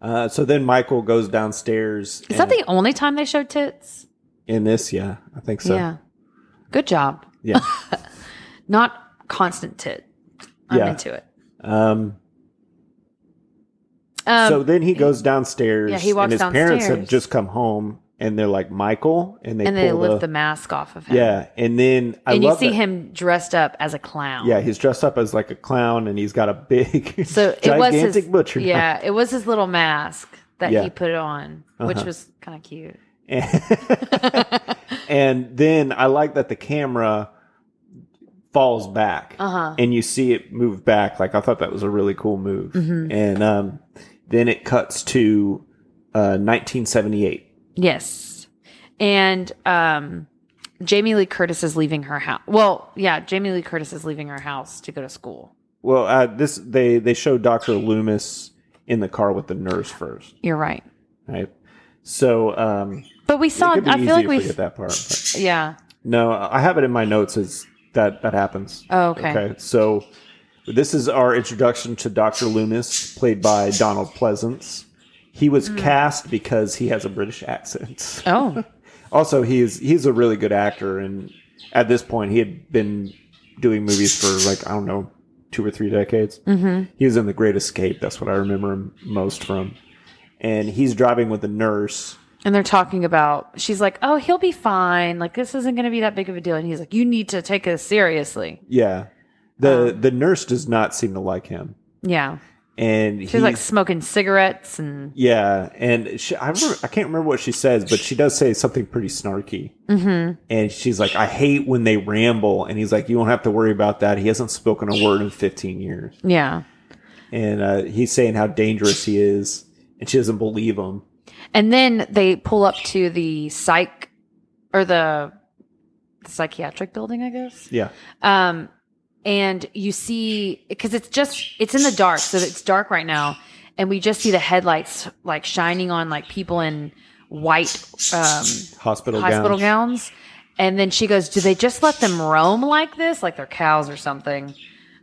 Uh, so then Michael goes downstairs. is that the only time they showed tits in this? Yeah, I think so. yeah good job Yeah. not constant tit i'm Yeah. into it Um, um, so then he goes downstairs. yeah, he walks and his parents have just come home, and they're like Michael, and they and they lift the, the mask off of him. yeah, and then I and you see that- him dressed up as a clown. Yeah, he's dressed up as like a clown, and he's got a big, So it was gigantic his butcher. knife. Yeah, it was his little mask that Yeah. he put on, which Uh-huh. was kind of cute. and then I like that the camera falls back Uh-huh. and you see it move back. Like I thought that was a really cool move. Mm-hmm. And um, then it cuts to uh, 1978. Yes, and um, Jamie Lee Curtis is leaving her house. Well, yeah, Jamie Lee Curtis is leaving her house to go to school. Well, uh, this they they show Doctor Loomis in the car with the nurse first, You're right, right? So um, but we saw. it could be I feel like we. that part. but- Yeah. No, I have it in my notes as that that happens. Oh, okay. Okay. So this is our introduction to Dr. Loomis, played by Donald Pleasence. He was cast because he has a British accent. Oh, Also, he is he's a really good actor, and at this point, he had been doing movies for like I don't know two or three decades. Mm-hmm. He was in The Great Escape. That's what I remember him most from. And he's driving with a nurse. And they're talking about. She's like, "Oh, he'll be fine. Like this isn't going to be that big of a deal." And he's like, "You need to take this seriously." Yeah, the Um. the nurse does not seem to like him. Yeah. and She's like smoking cigarettes and yeah, and she, I remember, I can't remember what she says, but she does say something pretty snarky. Mm-hmm. And she's like, "I hate when they ramble," and he's like, "You won't have to worry about that. He hasn't spoken a word in 15 years." yeah. And uh, he's saying how dangerous he is, and she doesn't believe him. And then they pull up to the psych or the, psychiatric building, I guess. Yeah, Um, and you see because it's just it's in the dark, so it's dark right now, and we just see the headlights like shining on like people in white um, hospital hospital gowns. gowns. And then she goes, "Do they just let them roam like this, like they're cows or something?"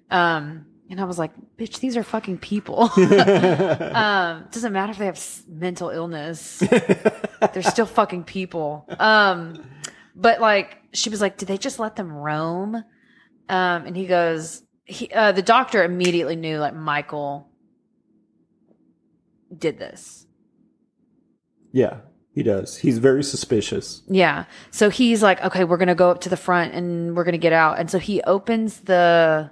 Um, and I was like, "Bitch, these are fucking people." um, doesn't matter if they have s- mental illness; they're still fucking people. Um, but like, she was like, "Did they just let them roam?" Um, and he goes, he, uh, "The doctor immediately knew like Michael did this." Yeah, he does. He's very suspicious. Yeah. So he's like, okay, we're going to go up to the front and we're going to get out. And so he opens the,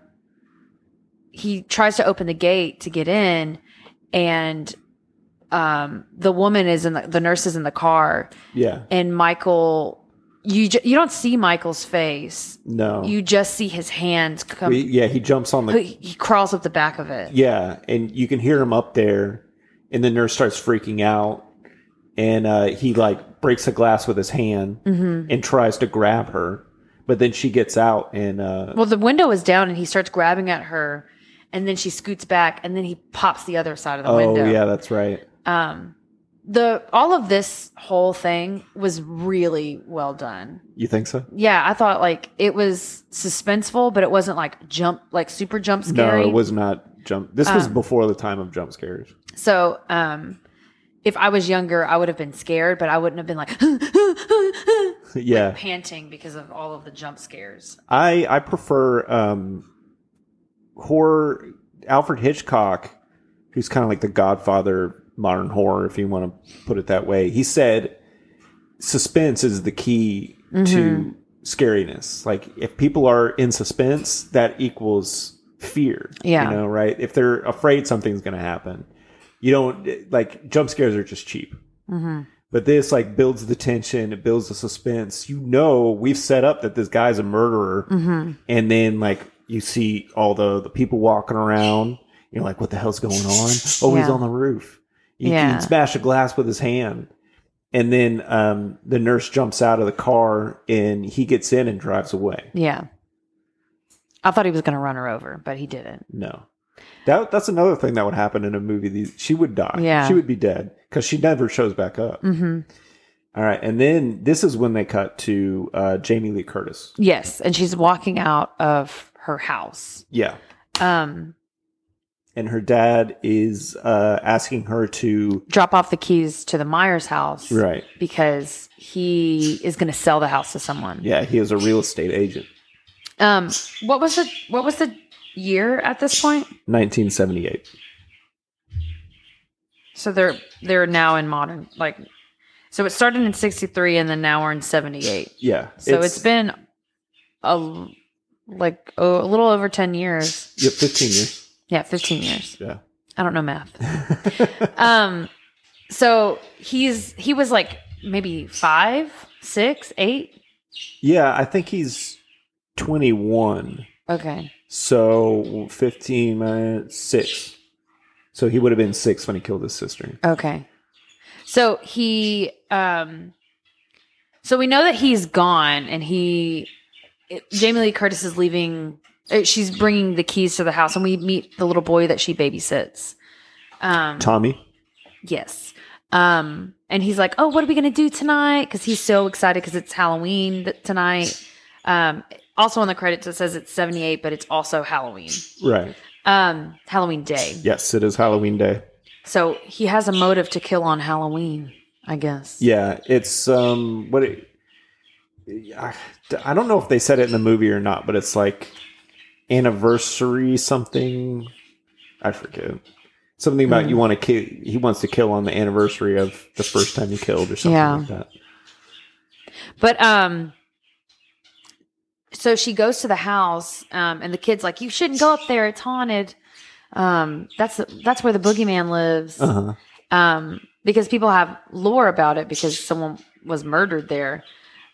he tries to open the gate to get in and, um, the woman is in the, the nurse is in the car Yeah, and Michael, you, ju- you don't see Michael's face. no, You just see his hands come. He- yeah, he jumps on the he, he crawls up the back of it. Yeah, and you can hear him up there, and the nurse starts freaking out, and uh, he like breaks a glass with his hand and tries to grab her, but then she gets out and uh, Well, the window is down and he starts grabbing at her and then she scoots back and then he pops the other side of the oh window. yeah, that's right. um the all of this whole thing was really well done You think so? yeah i thought like it was suspenseful but it wasn't like jump like super jump scary No, it was not jump. This was Um, before the time of jump scares. so um if i was younger i would have been scared but i wouldn't have been like yeah, panting because of all of the jump scares I I prefer um, horror. Alfred Hitchcock, who's kind of like the Godfather of modern horror, if you want to put it that way. He said suspense is the key mm-hmm. to scariness. Like if people are in suspense, that equals fear. Yeah. you know, right? If they're afraid something's going to happen, you don't like jump scares are just cheap. Mm-hmm. But this like builds the tension, it builds the suspense. You know, we've set up that this guy's a murderer, mm-hmm. and then like you see all the the people walking around. You're like, what the hell's going on? Oh, he's Yeah. on the roof. He Yeah. can smash a glass with his hand, and then um, the nurse jumps out of the car and he gets in and drives away. yeah i thought he was going to run her over but he didn't No. That, that's another thing that would happen in a movie. These she would die. Yeah. she would be dead because she never shows back up. mm-hmm. All right, and then this is when they cut to uh, Jamie Lee Curtis. yes and she's walking out of her house Yeah, um and her dad is uh, asking her to drop off the keys to the Myers house. right. Because he is going to sell the house to someone. Yeah, he is a real estate agent. Um, what was the what was the year at this point? 1978. So they're they're now in modern like. So it started in '63, and then now we're in '78. Yeah. So it's been a like oh, a little over 10 years. yeah, 15 years. Yeah, 15 years. Yeah. I don't know math. um, so he's he was like maybe five, six, eight. Yeah, I think he's 21. Okay. So 15 minus 6. So he would have been 6 when he killed his sister. Okay. So he um so we know that he's gone and he it, Jamie Lee Curtis is leaving uh, she's bringing the keys to the house and we meet the little boy that she babysits. Um Tommy? yes. Um and he's like, "Oh, what are we going to do tonight?" cuz he's so excited cuz it's Halloween th- tonight. Um also on the credits it says it's 78 but it's also Halloween. Right. Um Halloween day. Yes, it is Halloween day. So he has a motive to kill on Halloween, I guess. Yeah, it's um what it, I, I don't know if they said it in the movie or not, but it's like anniversary something. I forget. Something about Hmm. you want to kill. He wants to kill on the anniversary of the first time you killed, or something Yeah. like that. But um so she goes to the house um and the kid's like you shouldn't go up there it's haunted. Um, that's that's where the boogeyman lives. Uh-huh. Um, because people have lore about it because someone was murdered there.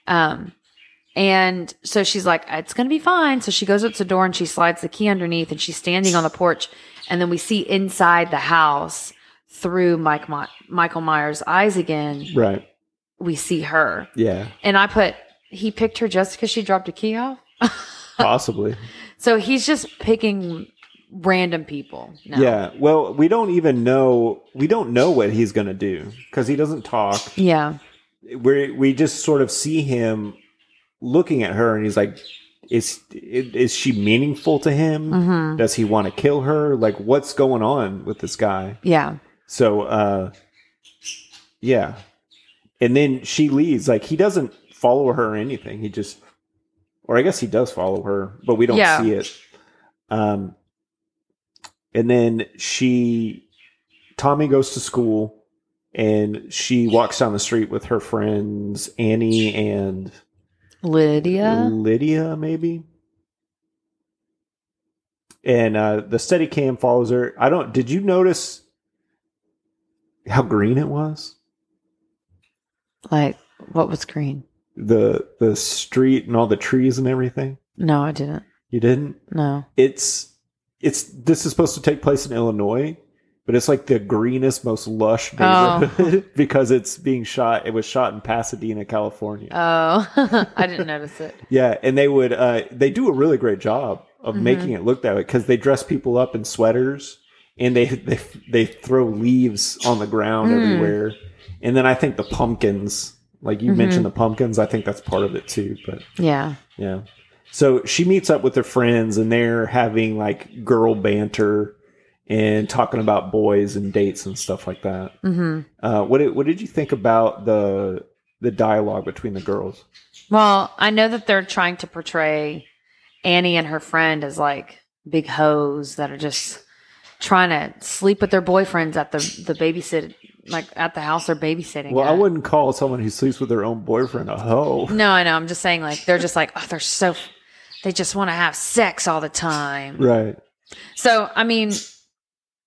Um, and so she's like, it's going to be fine. So she goes up to the door and she slides the key underneath and she's standing on the porch. And then we see inside the house through Mike My- Michael Myers' eyes again. Right. We see her. Yeah. And I put, he picked her just because she dropped a key off. Possibly. So he's just picking random people. Now. Yeah. Well, we don't even know. We don't know what he's going to do because he doesn't talk. Yeah. We we just sort of see him looking at her, and he's like, "Is is she meaningful to him? hmm Does he want to kill her? Like, what's going on with this guy?" Yeah. So, uh, yeah. And then she leaves. Like, he doesn't follow her or anything. He just, or I guess he does follow her, but we don't Yeah. see it. Um, and then she, Tommy goes to school and she walks down the street with her friends, Annie and Lydia. Lydia, maybe. And uh, the steady cam follows her. I don't. Did you notice how green it was? Like, what was green? The the street and all the trees and everything. No, I didn't. You didn't. No. It's it's. This is supposed to take place in Illinois, but it's like the greenest, most lush Oh. because it's being shot. It was shot in Pasadena, California. Oh, I didn't notice it. Yeah, and they would uh they do a really great job of Mhm. making it look that way because they dress people up in sweaters and they they they throw leaves on the ground Mm. everywhere. And then I think the pumpkins, like you Mhm. mentioned the pumpkins, I think that's part of it too, but Yeah. yeah. So she meets up with her friends and they're having like girl banter and talking about boys and dates and stuff like that. hmm Uh, what did, what did you think about the the dialogue between the girls? Well, I know that they're trying to portray Annie and her friend as like big hoes that are just trying to sleep with their boyfriends at the the babysit like at the house they're babysitting. Well, I wouldn't call someone who sleeps with their own boyfriend a hoe. No, I know. I'm just saying like they're just like oh, they're so they just want to have sex all the time. Right. So, I mean,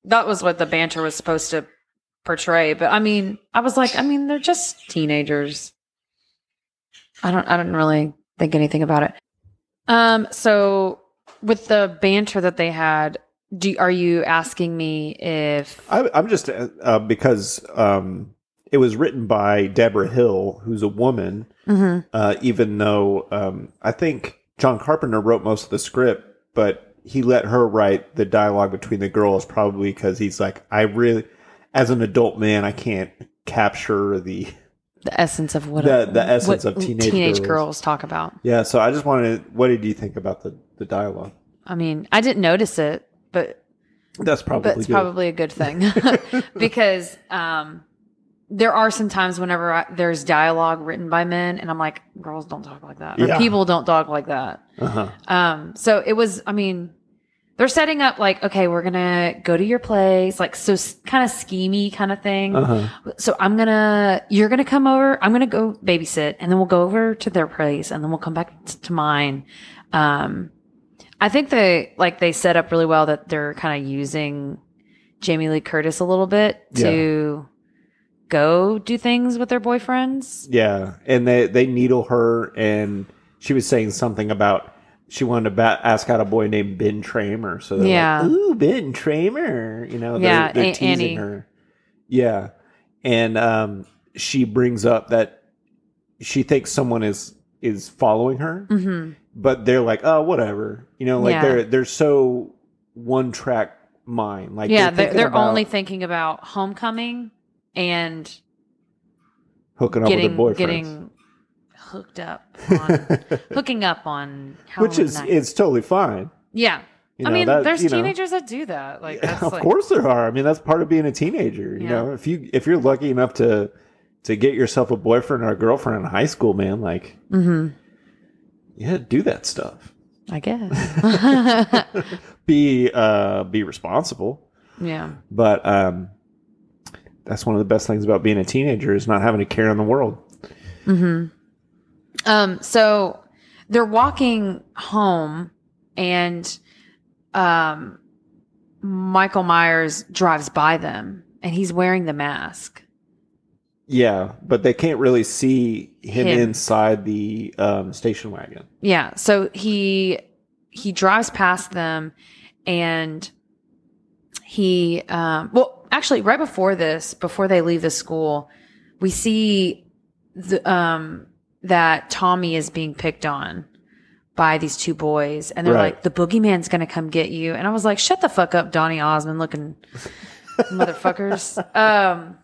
that was what the banter was supposed to portray. But I mean, I was like, I mean, they're just teenagers. I don't, I didn't really think anything about it. Um, so with the banter that they had, do are you asking me if? I, I'm just uh, uh, because um, it was written by Debra Hill, who's a woman. Mhm. Uh, even though um, I think John Carpenter wrote most of the script, but he let her write the dialogue between the girls, probably because he's like, I really, as an adult man, I can't capture the the essence of what The- the essence what of teenage teenage girls. girls talk about. yeah. So I just wanted, what did you think about the the dialogue? I mean, I didn't notice it, but That's probably but it's good. probably a good thing because um, there are some times whenever I, there's dialogue written by men, and I'm like, girls don't talk like that, or Yeah. people don't talk like that. uh-huh. Um, so it was. I mean, they're setting up like, okay, we're gonna go to your place, like so, kind of schemy kind of thing. Uh-huh. So I'm gonna, you're gonna come over. I'm gonna go babysit, and then we'll go over to their place, and then we'll come back t- to mine. Um, I think they like they set up really well that they're kind of using Jamie Lee Curtis a little bit to go do things with their boyfriends. Yeah, and they they needle her, and she was saying something about she wanted to ba- ask out a boy named Ben Tramer. So they're Yeah. like, "Ooh, Ben Tramer," you know, they're, Yeah, they're A- teasing Annie. her. Yeah, and um, she brings up that she thinks someone is is following her, hmm but they're like, "Oh, whatever," you know, like Yeah. they're they're so one track mind. Like yeah, they're, thinking they're about only thinking about homecoming and hooking up getting with their boyfriends. getting hooked up on hooking up on Which is night. it's totally fine. yeah. You I know, mean, that- there's you know. teenagers that do that. Like, that's of like, course there are. I mean, that's part of being a teenager. You Yeah. know, if you if you're lucky enough to to get yourself a boyfriend or a girlfriend in high school, man, like mm-hmm. yeah, do that stuff. I guess. Be uh be responsible. yeah. But um that's one of the best things about being a teenager is not having a care in the world. hmm Um, so they're walking home and um Michael Myers drives by them and he's wearing the mask. Yeah, but they can't really see him, Him. inside the um, station wagon. Yeah. So he he drives past them and he um well actually right before this, before they leave the school, we see the um that Tommy is being picked on by these two boys and they're Right. like the boogeyman's gonna come get you and i was like shut the fuck up donnie osmond looking motherfuckers um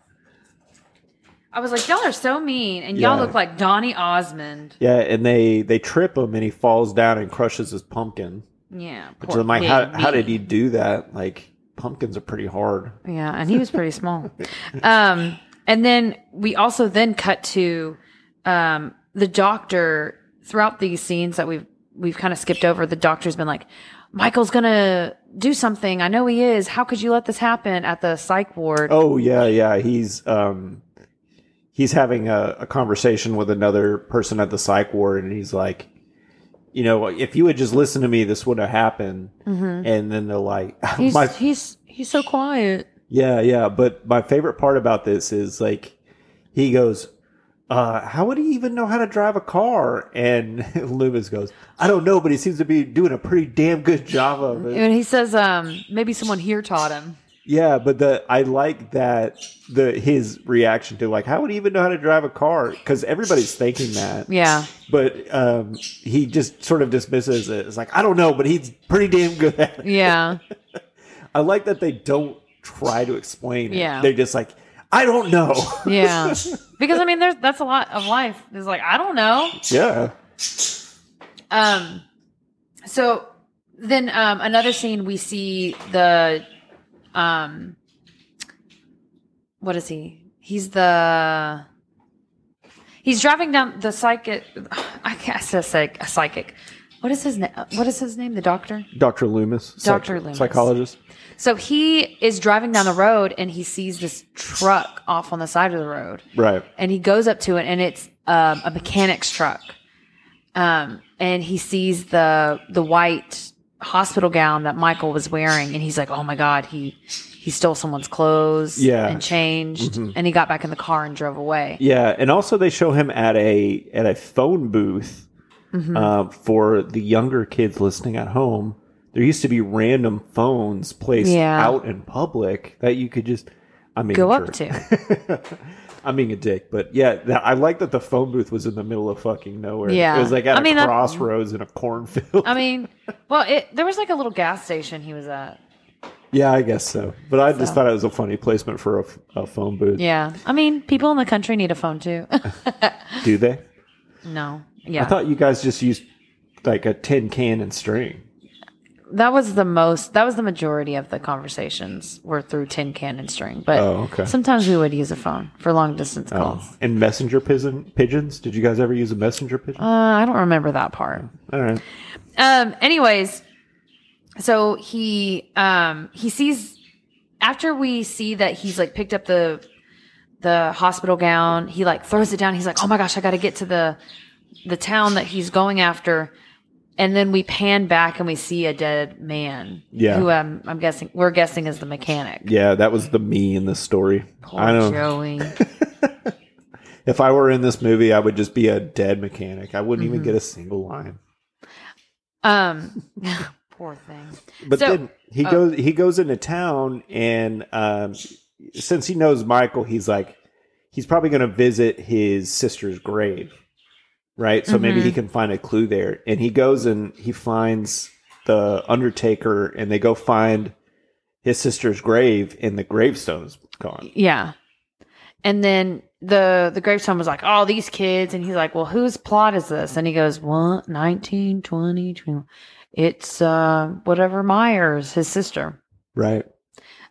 i was like y'all are so mean and y'all Yeah. look like donnie osmond Yeah, and they they trip him, and he falls down and crushes his pumpkin. yeah Which poor I'm like, big how how did he do that? Like pumpkins are pretty hard. Yeah, and he was pretty small. Um, and then we also then cut to um, the doctor throughout these scenes that we've we've kind of skipped over. The doctor's been like, Michael's gonna do something. I know he is. How could you let this happen at the psych ward? Oh yeah, yeah. He's um he's having a, a conversation with another person at the psych ward, and he's like, you know, if you had just listened to me, this would have happened. And then they're like, Mm-hmm. he's my he's he's so quiet. Yeah, yeah. But my favorite part about this is like he goes, uh, how would he even know how to drive a car? And Loomis goes, I don't know, but he seems to be doing a pretty damn good job of it. And he says, um, maybe someone here taught him. Yeah, but the I like that the his reaction to like how would he even know how to drive a car? Because everybody's thinking that. Yeah. But um, he just sort of dismisses it. It's like I don't know, but he's pretty damn good at it. Yeah. I like that they don't try to explain it. Yeah. They're just like I don't know. Yeah. because I mean there's that's a lot of life. It's like, I don't know. yeah. Um, so then um, another scene we see the um, what is he? He's the he's driving down the psychic. I can't say psych, a psychic. What is his name? What is his name? The doctor. Dr. Loomis, psych- Dr. Loomis. psychologist. So he is driving down the road and he sees this truck off on the side of the road. Right. and he goes up to it and it's um, a mechanic's truck um, and he sees the the white hospital gown that michael was wearing and he's like oh my god he he stole someone's clothes Yeah. and changed and he got back in the car and drove away Yeah, and also they show him at a at a phone booth Mm-hmm. uh, for the younger kids listening at home. There used to be random phones placed Yeah. out in public that you could just. I mean, go up to I'm being a dick, but yeah, that, I like that the phone booth was in the middle of fucking nowhere. Yeah. it was like at I a mean, that- crossroads in a cornfield. i mean well it there was like a little gas station he was at yeah, I guess so. But I just So. thought it was a funny placement for a, f- a phone booth. yeah i mean people in the country need a phone too Do they? no Yeah. I thought you guys just used like a tin can and string. That was the most that was the majority of the conversations were through tin can and string but Oh, okay. sometimes we would use a phone for long distance Oh. calls And messenger pigeon, pigeons? Did you guys ever use a messenger pigeon? uh, i don't remember that part All right. um anyways so he um he sees after we see that he's like picked up the the hospital gown he like throws it down he's like oh my gosh i gotta get to the the town that he's going after and then we pan back and we see a dead man Yeah. who um, i'm guessing we're guessing is the mechanic Yeah, that was the me in this story. Poor I don't. joey If I were in this movie, I would just be a dead mechanic. I wouldn't Mm-hmm. even get a single line. um poor thing But So- then he oh. goes. He goes into town, and um, since he knows Michael, he's like, he's probably going to visit his sister's grave, right? So maybe Mm-hmm. he can find a clue there. And he goes and he finds the Undertaker, and they go find his sister's grave, and the gravestone's gone. Yeah. And then the the gravestone was like, oh, these kids. And he's like, well, whose plot is this? And he goes, what? 19, 20, 21. It's uh, whatever Myers, his sister. Right.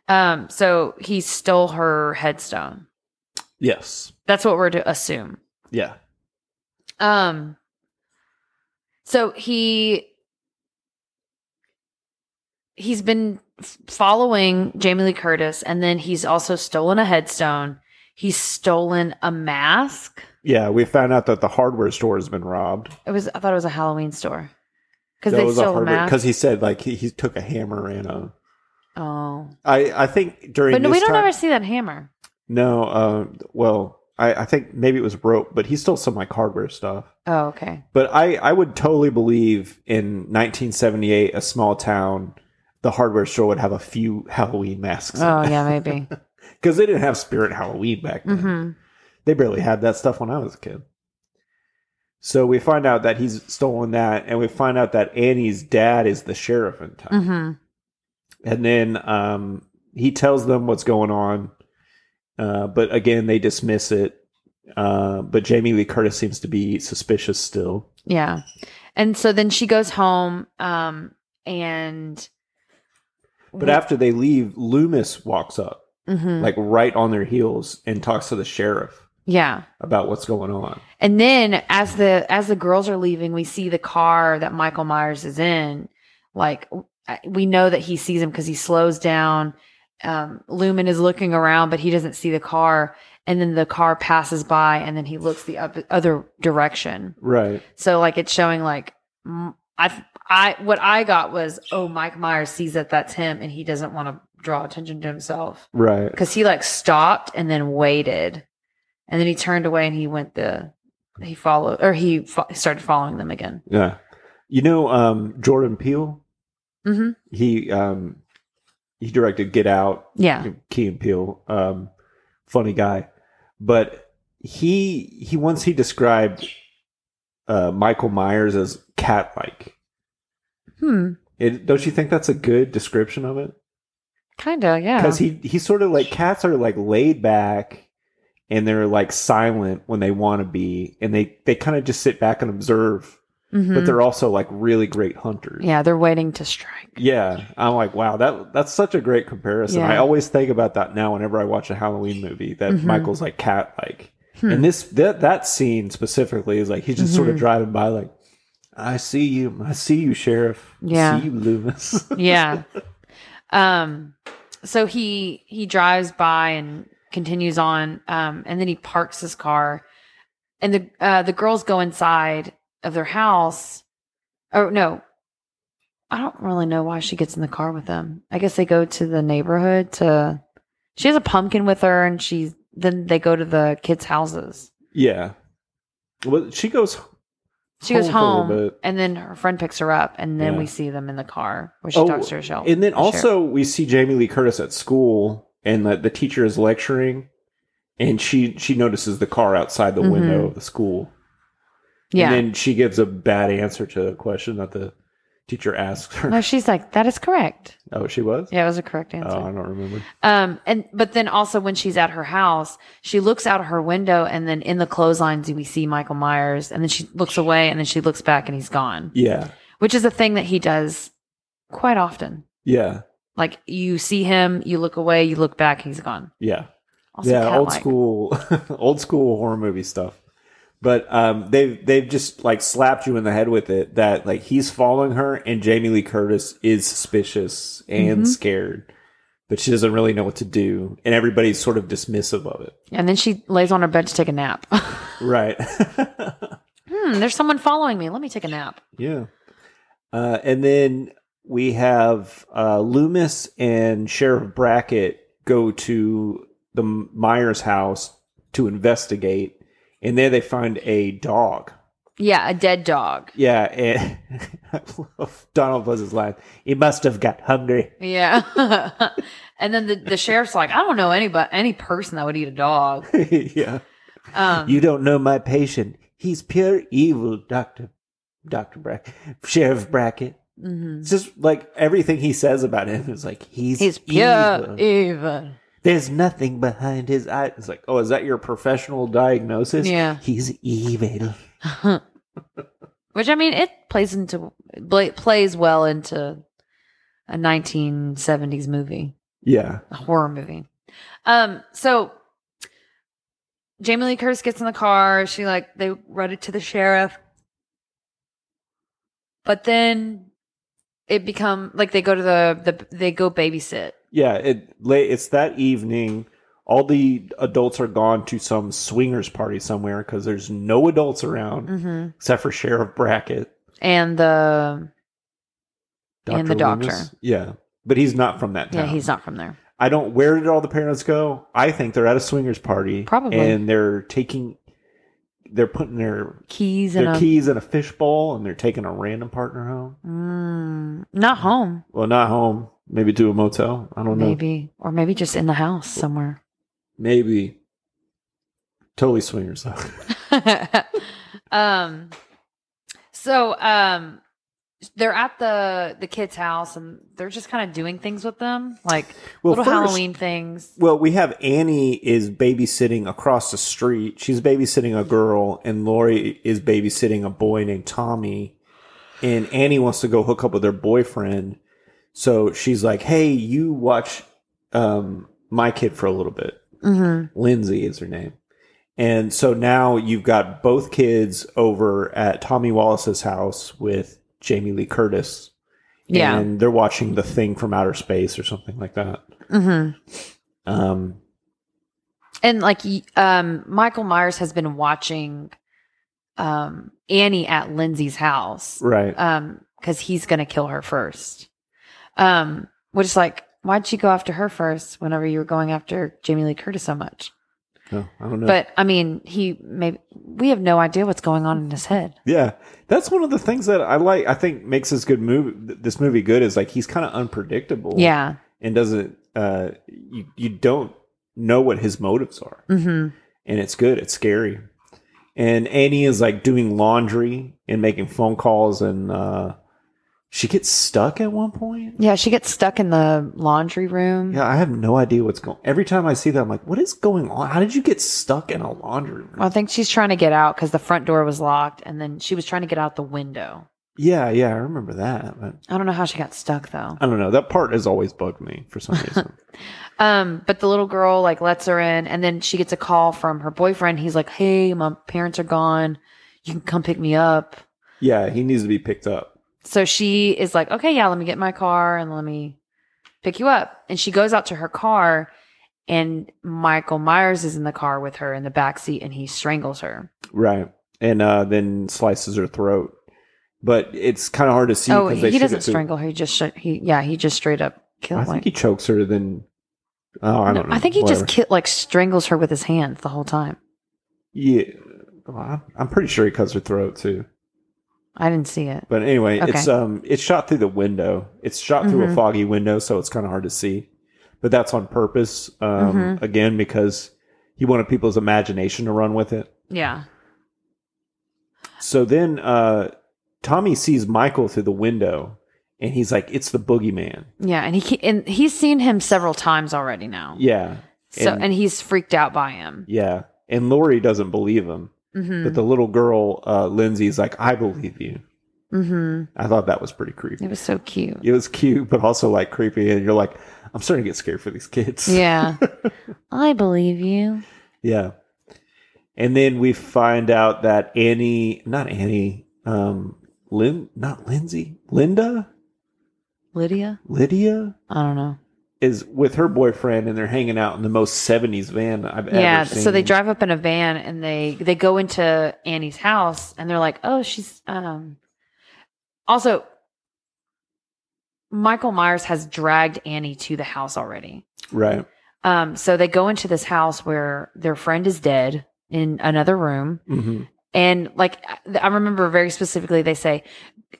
Um, so he stole her headstone. Yes. That's what we're to assume. Yeah. Um, so he he's been following Jamie Lee Curtis, and then he's also stolen a headstone. He's stolen a mask. Yeah, we found out that the hardware store has been robbed. It was I thought it was a Halloween store because they stole a mask. because he said like he, he took a hammer and a Oh, I I think during but no, we don't time, ever see that hammer. no. Uh, well, I I think maybe it was rope, but he stole some like hardware stuff. Oh, okay. But I I would totally believe in 1978, a small town, the hardware store would have a few Halloween masks. Oh, yeah, maybe. because they didn't have Spirit Halloween back then. hmm They barely had that stuff when I was a kid. So we find out that he's stolen that, and we find out that Annie's dad is the sheriff in town. hmm And then um, he tells them what's going on, uh, but again they dismiss it. Uh, but Jamie Lee Curtis seems to be suspicious still. Yeah. And so then she goes home, um, and But after they leave, Loomis walks up, Mhm. like right on their heels, and talks to the sheriff yeah. about what's going on. And then as the as the girls are leaving, we see the car that Michael Myers is in. Like we know that he sees him because he slows down. Um, Loomis is looking around, but he doesn't see the car. And then the car passes by, and then he looks the up, other direction. Right. So like it's showing like I I what I got was oh Mike Myers sees that that's him, and he doesn't want to draw attention to himself Right. because he like stopped and then waited, and then he turned away and he went the he followed or he fo- started following them again. Yeah. You know, um, Jordan Peele, hmm he um, he directed Get Out, Yeah, Key and Peele, um, funny guy, but he he once he described uh, Michael Myers as cat like. hmm, It, don't you think that's a good description of it? kind of yeah. Because he he's sort of like cats are like laid back and they're like silent when they want to be, and they they kind of just sit back and observe, Mhm. but they're also like really great hunters. yeah they're waiting to strike. Yeah, I'm like, wow, that that's such a great comparison. Yeah. I always think about that now whenever I watch a Halloween movie. That Mhm. Michael's like cat like, Hmm. and this that that scene specifically is like he's just sort of Mhm. driving by like, I see you, I see you, sheriff. Yeah. see you, Loomis. yeah. Um so he he drives by and continues on um and then he parks his car and the uh the girls go inside of their house. Oh no. I don't really know why she gets in the car with them. I guess they go to the neighborhood to She has a pumpkin with her and she then they go to the kids' houses. yeah. Well, she goes. She goes Home and then her friend picks her up and then Yeah. we see them in the car where she Oh, talks to her shelf. And then also we see Jamie Lee Curtis at school, and the, the teacher is lecturing, and she she notices the car outside the Mhm. window of the school. Yeah. And then she gives a bad answer to a question that the teacher asks her. no, she's like, that is correct. oh, she was? Yeah, it was a correct answer. Oh, I don't remember. Um, and but then also when she's at her house, she looks out of her window, and then in the clotheslines we see Michael Myers, and then she looks away, and then she looks back, and he's gone, Yeah. which is a thing that he does quite often. Yeah. Like you see him, you look away, you look back, he's gone. Yeah. Also yeah, old cat-like. school old school horror movie stuff. But um they've they've just like slapped you in the head with it that like he's following her and Jamie Lee Curtis is suspicious and Mhm. scared. But she doesn't really know what to do. And everybody's sort of dismissive of it. And then she lays on her bed to take a nap. Right. hmm, there's someone following me. Let me take a nap. yeah. Uh and then we have uh Loomis and Sheriff Brackett go to the Myers house to investigate and there they find a dog. Yeah, a dead dog. Yeah, and Donald Buzz's line. He must have got hungry. Yeah. and then the, the sheriff's like, I don't know anybody, any person that would eat a dog. yeah. Um, You don't know my patient. He's pure evil, Doctor Doctor Brackett. Sheriff Brackett. mhm. It's just like everything he says about him is like he's He's pure evil. evil. There's nothing behind his eyes. It's like, oh, is that your professional diagnosis? Yeah. He's evil. Which I mean, it plays into bla- plays well into a 1970s movie, Yeah. a horror movie. Um, so Jamie Lee Curtis gets in the car. She like they run it to the sheriff, but then it become like they go to the the they go babysit. Yeah, it. It's that evening. All the adults are gone to some swingers party somewhere because there's no adults around Mm-hmm. except for Sheriff Brackett, And the Dr. And the doctor. Yeah, but he's not from that Yeah, he's not from there. I don't. Where did all the parents go? I think they're at a swingers party, Probably. and they're taking, they're putting their Keys their a keys in a fishbowl, and they're taking a random partner home. Mm, not home, Well, not home. Maybe do a motel. I don't know. maybe, or maybe just in the house somewhere. Maybe. Totally swingers though. um, so um, they're at the the kids' house and they're just kind of doing things with them, like Well, little first- Halloween things. Well, we have Annie is babysitting across the street. She's babysitting a girl, and Lori is babysitting a boy named Tommy. And Annie wants to go hook up with her boyfriend. So she's like, Hey, you watch um, my kid for a little bit. Mm-hmm. Lindsay is her name. And so now you've got both kids over at Tommy Wallace's house with Jamie Lee Curtis. Yeah. And they're watching The Thing from Outer Space or something like that. Mm-hmm. Um, And like um, Michael Myers has been watching um, Annie at Lindsay's house. right. um because he's gonna kill her first um which is like why'd you go after her first whenever you were going after jamie lee curtis so much No, I don't know. but i mean he maybe we have no idea what's going on in his head yeah, that's one of the things that I like. I think makes this good movie. This movie good is like he's kind of unpredictable. yeah and doesn't. Uh, you you don't know what his motives are, mm-hmm and it's good. It's scary. And Annie is like doing laundry and making phone calls, and uh, she gets stuck at one point. yeah she gets stuck in the laundry room Yeah, I have no idea what's going. Every time I see that, I'm like, "What is going on? How did you get stuck in a laundry room?" i think she's trying to get out because the front door was locked and then she was trying to get out the window Yeah, yeah, I remember that. But i don't know how she got stuck though I don't know. That part has always bugged me for some reason. Um, but the little girl like lets her in, and then she gets a call from her boyfriend. He's like, "Hey, my parents are gone. You can come pick me up." yeah, he needs to be picked up. So she is like, "Okay, yeah, let me get my car and let me pick you up." And she goes out to her car, and Michael Myers is in the car with her in the back seat, and he strangles her. Right. And uh, then slices her throat. But it's kind of hard to see. oh, he doesn't strangle her. He just sh- he yeah, he just straight up kills. Her. I like, think he chokes her. Then oh, I No, don't know. I think he Whatever. just ki- like strangles her with his hands the whole time. yeah. Well, I'm pretty sure he cuts her throat too. I didn't see it. But anyway, Okay. it's um it's shot through the window. It's shot through a Mhm. foggy window, so it's kind of hard to see. But that's on purpose. Um, Mhm. again because he wanted people's imagination to run with it. Yeah. So then uh, Tommy sees Michael through the window, and he's like, "It's the boogeyman." Yeah, and he and he's seen him several times already now. Yeah. So and- and he's freaked out by him. Yeah. And Laurie doesn't believe him. Hmm But the little girl, uh, Lindsay's like, I believe you. hmm I thought that was pretty creepy. It was so cute. It was cute, but also like creepy. And you're like, I'm starting to get scared for these kids. Yeah. I believe you. yeah. And then we find out that Annie, not Annie, um, Lynn, not Lindsay, Linda, Lydia? Lydia I don't know. Is with her boyfriend and they're hanging out in the most 70s van I've Yeah, ever seen. Yeah, so they drive up in a van and they they go into Annie's house and they're like, "Oh, she's um Also Michael Myers has dragged Annie to the house already. Right. Um so they go into this house where their friend is dead in another room hmm and like I remember very specifically they say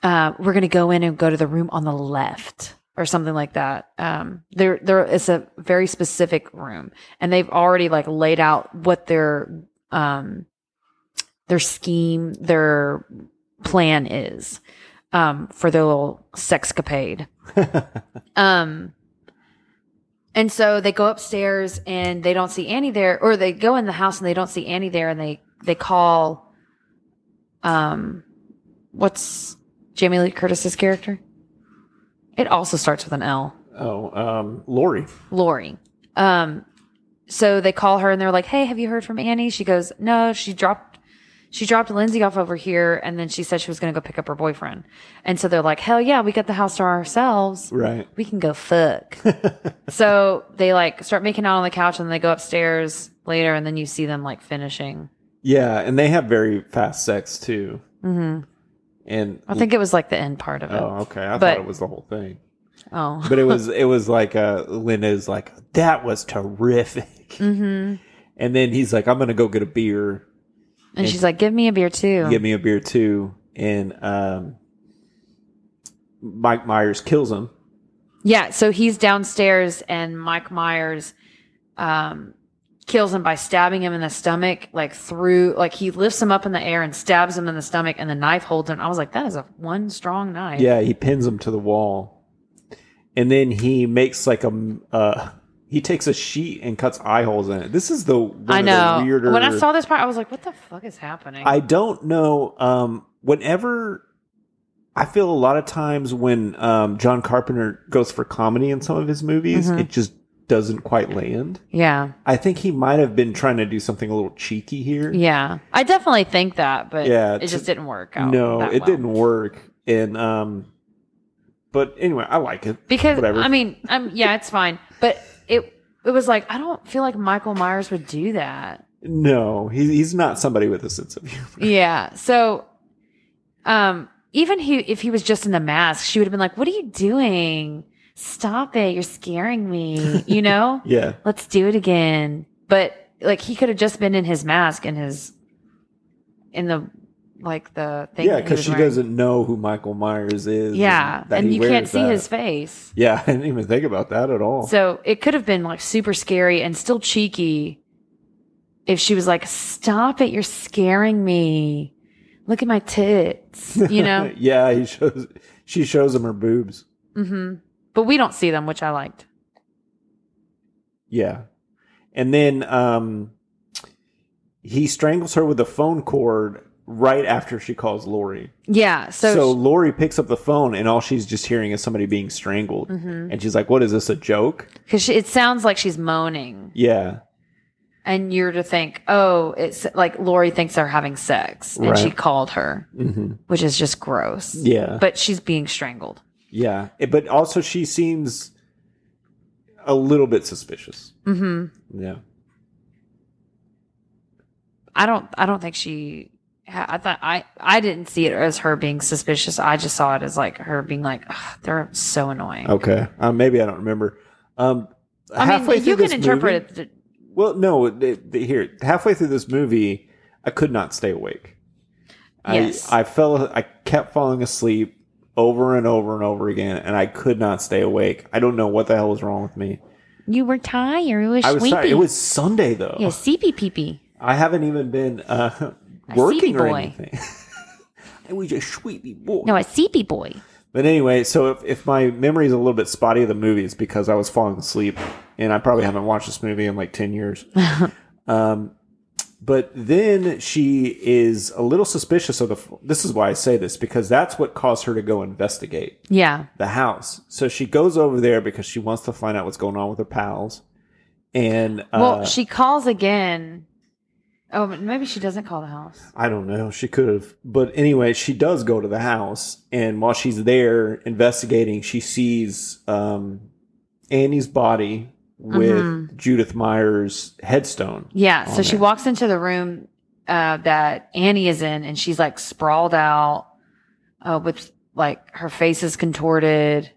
uh we're going to go in and go to the room on the left or something like that. Um there there is a very specific room and they've already like laid out what their um their scheme, their plan is um for their little sexcapade. Um, and so they go upstairs and they don't see Annie there, or they go in the house and they don't see Annie there, and they they call, um, what's Jamie Lee Curtis's character? It also starts with an L. oh, um, Laurie. Laurie. Um, so they call her and they're like, "Hey, have you heard from Annie?" She goes, "No, she dropped she dropped Lindsay off over here and then she said she was going to go pick up her boyfriend." And so they're like, "Hell yeah, we got the house to ourselves. Right. We can go fuck." so they like start making out on the couch and then they go upstairs later and then you see them like finishing. Yeah, and they have very fast sex too. hmm And I think it was like the end part of it. oh, okay. I But- thought it was the whole thing. Oh. but it was it was like uh Linda's like that was terrific. hmm And then he's like, I'm gonna go get a beer. And she's like, "Give me a beer too." Give me a beer too. And um, Mike Myers kills him. Yeah, so he's downstairs and Mike Myers um kills him by stabbing him in the stomach, like through like he lifts him up in the air and stabs him in the stomach and the knife holds him. I was like, that is a one strong knife. Yeah, he pins him to the wall, and then he makes like a uh, he takes a sheet and cuts eye holes in it. This is the one I of the know. weirder. When I saw this part, I was like, what the fuck is happening? I don't know. Um, whenever I feel a lot of times when um, John Carpenter goes for comedy in some of his movies, Mm-hmm. it just doesn't quite land. yeah. I think he might have been trying to do something a little cheeky here. Yeah. I definitely think that, but Yeah, it to- just didn't work out. no, it well. didn't work. And um, but anyway, I like it Because Whatever. I mean, I'm yeah, it's fine. But it it was like I don't feel like Michael Myers would do that. No, he, he's not somebody with a sense of humor. Yeah. So, um, even he, if he was just in the mask, she would have been like, "What are you doing? Stop it! You're scaring me." You know. Yeah, Let's do it again. But like, he could have just been in his mask and his in the like the thing. yeah, because she wearing. doesn't know who Michael Myers is. Yeah, that and you can't see that. his face. Yeah, I didn't even think about that at all. So it could have been like super scary and still cheeky if she was like, "Stop it! You're scaring me. Look at my tits." You know. yeah, he shows she shows him her boobs. hmm But we don't see them, which I liked. Yeah, and then um, he strangles her with a phone cord right after she calls Laurie. Yeah. So, So, Laurie picks up the phone, and all she's just hearing is somebody being strangled, Mm-hmm. and she's like, "What is this? A joke?" because it sounds like she's moaning, Yeah, and you're to think, oh, it's like Laurie thinks they're having sex, and she called her, hmm which is just gross. yeah, But she's being strangled. Yeah. But also, she seems a little bit suspicious. hmm Yeah. I don't. I don't think she. I thought I. I didn't see it as her being suspicious. I just saw it as like her being like, they're so annoying. Okay. Um, maybe I don't remember. Um, I halfway mean, through you can interpret movie- it. th- Well, no. it- it- here, halfway through this movie, I could not stay awake. Yes. I, I fell. I kept falling asleep over and over and over again, and I could not stay awake. I don't know what the hell was wrong with me. You were tired. It was I was sleepy. sorry. It was Sunday though. yeah, sleepy peepee. I haven't even been uh, working or boy. anything. I was a sleepy boy. No, a sleepy boy. But anyway, so if, if my memory is a little bit spotty of the movie, it's because I was falling asleep, and I probably haven't watched this movie in like ten years. um, but then she is a little suspicious of the. This is why I say this because that's what caused her to go investigate Yeah. the house. So she goes over there because she wants to find out what's going on with her pals. And uh, Well, she calls again. Oh, maybe she doesn't call the house. I don't know. She could have. But anyway, she does go to the house. And while she's there investigating, she sees um, Annie's body with Mm-hmm. Judith Myers' headstone. Yeah. So she there. walks into the room uh, that Annie is in, and she's like sprawled out uh, with like her face is contorted.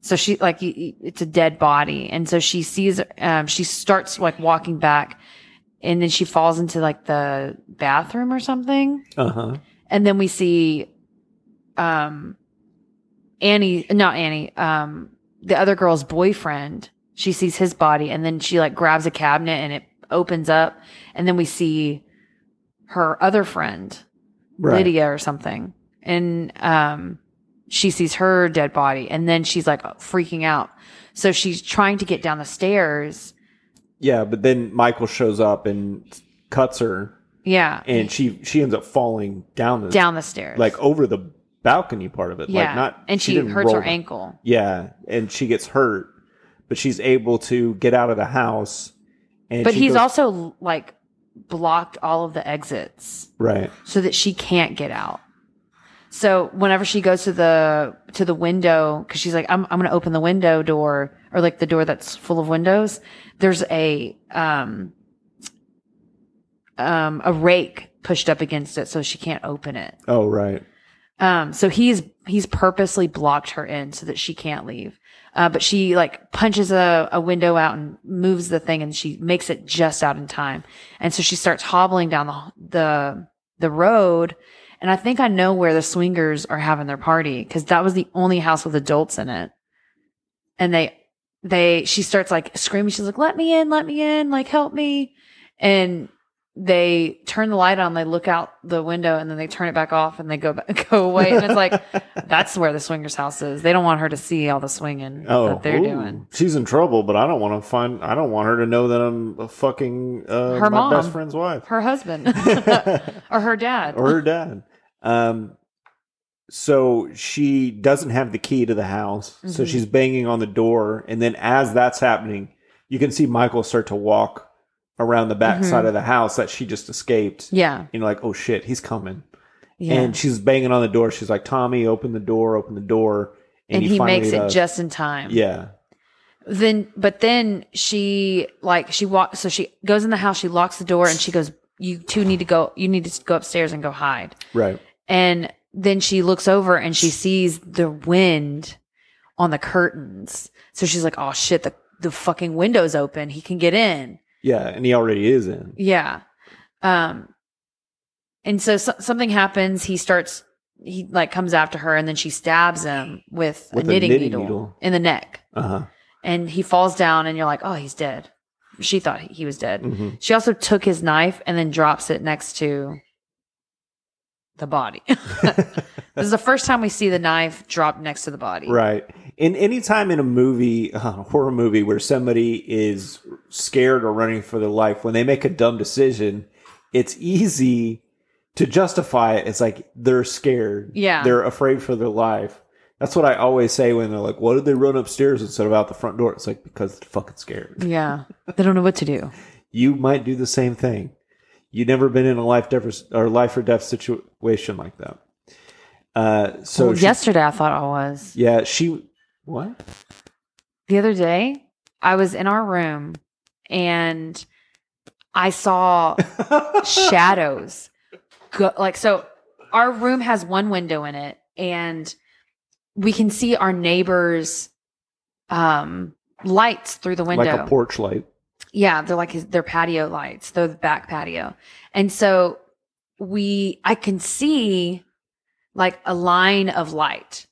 So she like it's a dead body, and so she sees. Um, she starts like walking back, and then she falls into like the bathroom or something. Uh huh. and then we see um Annie not Annie um the other girl's boyfriend she sees his body and then she like grabs a cabinet and it opens up and then we see her other friend Right. Lydia or something. And um she sees her dead body and then she's like freaking out. So she's trying to get down the stairs. Yeah, but then Michael shows up and cuts her, yeah. And she she ends up falling down the down the stairs. like over the balcony part of it. yeah. Like not and she, didn't hurts her ankle. Yeah, and she gets hurt, but she's able to get out of the house. And but he's goes- also like blocked all of the exits right. so that she can't get out. So whenever she goes to the to the window, because she's like, I'm I'm gonna open the window door or like the door that's full of windows. There's a um um a rake pushed up against it, so she can't open it. Oh, right. Um, so he's he's purposely blocked her in so that she can't leave. Uh, but she like punches a, a window out and moves the thing and she makes it just out in time. And so she starts hobbling down the the the road. And I think I know where the swingers are having their party because that was the only house with adults in it. And they they she starts like screaming. She's like, "Let me in! Let me in! Like help me!" And they turn the light on, they look out the window, and then they turn it back off, and they go back, go away. And it's like that's where the swingers' house is. They don't want her to see all the swinging oh, that they're ooh, doing. She's in trouble, but I don't want to find. I don't want her to know that I'm a fucking uh, Her my best friend's wife Her husband or her dad. or her dad. Um, so she doesn't have the key to the house, so Mhm. she's banging on the door, and then as that's happening, you can see Michael start to walk around the back Mhm. side of the house that she just escaped. yeah, You know, like, oh shit, he's coming. yeah. And she's banging on the door. She's like, Tommy, open the door, open the door. and he, finally makes it does. just in time. Yeah. Then, but then she like she walks. So she goes in the house. She locks the door and she goes, "You two need to go. You need to go upstairs and go hide." Right. And then she looks over and she sees the wind on the curtains. So she's like, "Oh shit! The the fucking window's open. He can get in." Yeah. And he already is in. Yeah. Um. And so, so something happens. He starts. He like comes after her, and then she stabs him with, With a knitting, knitting needle, needle. in the neck, Uh huh. and he falls down. And you're like, "Oh, he's dead." She thought he was dead. hmm She also took his knife and then drops it next to the body. this is the first time we see the knife dropped next to the body. Right. And anytime in a movie, a horror movie, where somebody is scared or running for their life, when they make a dumb decision, it's easy to justify it. It's like they're scared. Yeah. They're afraid for their life. That's what I always say when they're like, why did they run upstairs instead of out the front door? It's like, because they're fucking scared. Yeah. They don't know what to do. You might do the same thing. You've never been in a life death or life or death situation like that. Uh, so well, she- yesterday I thought I was. yeah, she, what? The other day, I was in our room and I saw shadows. Go, like, so our room has one window in it and we can see our neighbors' um, lights through the window. like a porch light. Yeah, they're like his, their patio lights. They're the back patio. And so we, I can see like a line of light.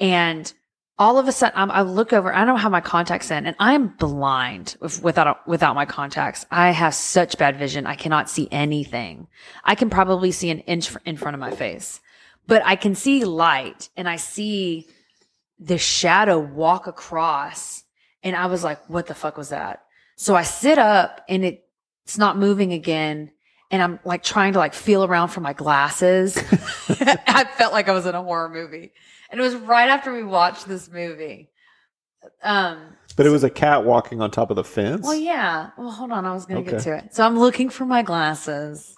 And all of a sudden, I'm, I look over, I don't have my contacts in and I'm blind with, without, without my contacts. I have such bad vision. I cannot see anything. I can probably see an inch in front of my face, but I can see light and I see the shadow walk across. And I was like, what the fuck was that? So I sit up and it, it's not moving again. And I'm like trying to like feel around for my glasses. I felt like I was in a horror movie. And it was right after we watched this movie. Um, But it was a cat walking on top of the fence. well, yeah. Well, hold on. I was going to get to it. So I'm looking for my glasses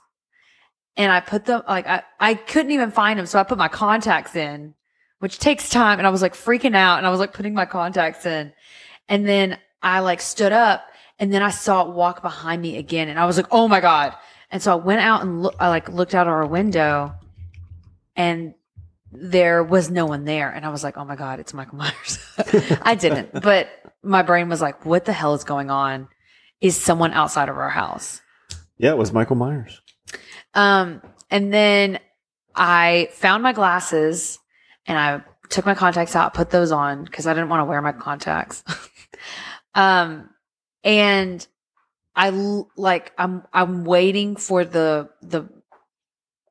and I put them like, I, I couldn't even find them. So I put my contacts in, which takes time. And I was like freaking out and I was like putting my contacts in. And then I like stood up and then I saw it walk behind me again. And I was like, oh my God. And so I went out and look, I like looked out our window and there was no one there. And I was like, oh my God, it's Michael Myers. I didn't, but my brain was like, what the hell is going on? Is someone outside of our house? Yeah, it was Michael Myers. Um, and then I found my glasses and I took my contacts out, put those on because I didn't want to wear my contacts. um, and I like I'm I'm waiting for the the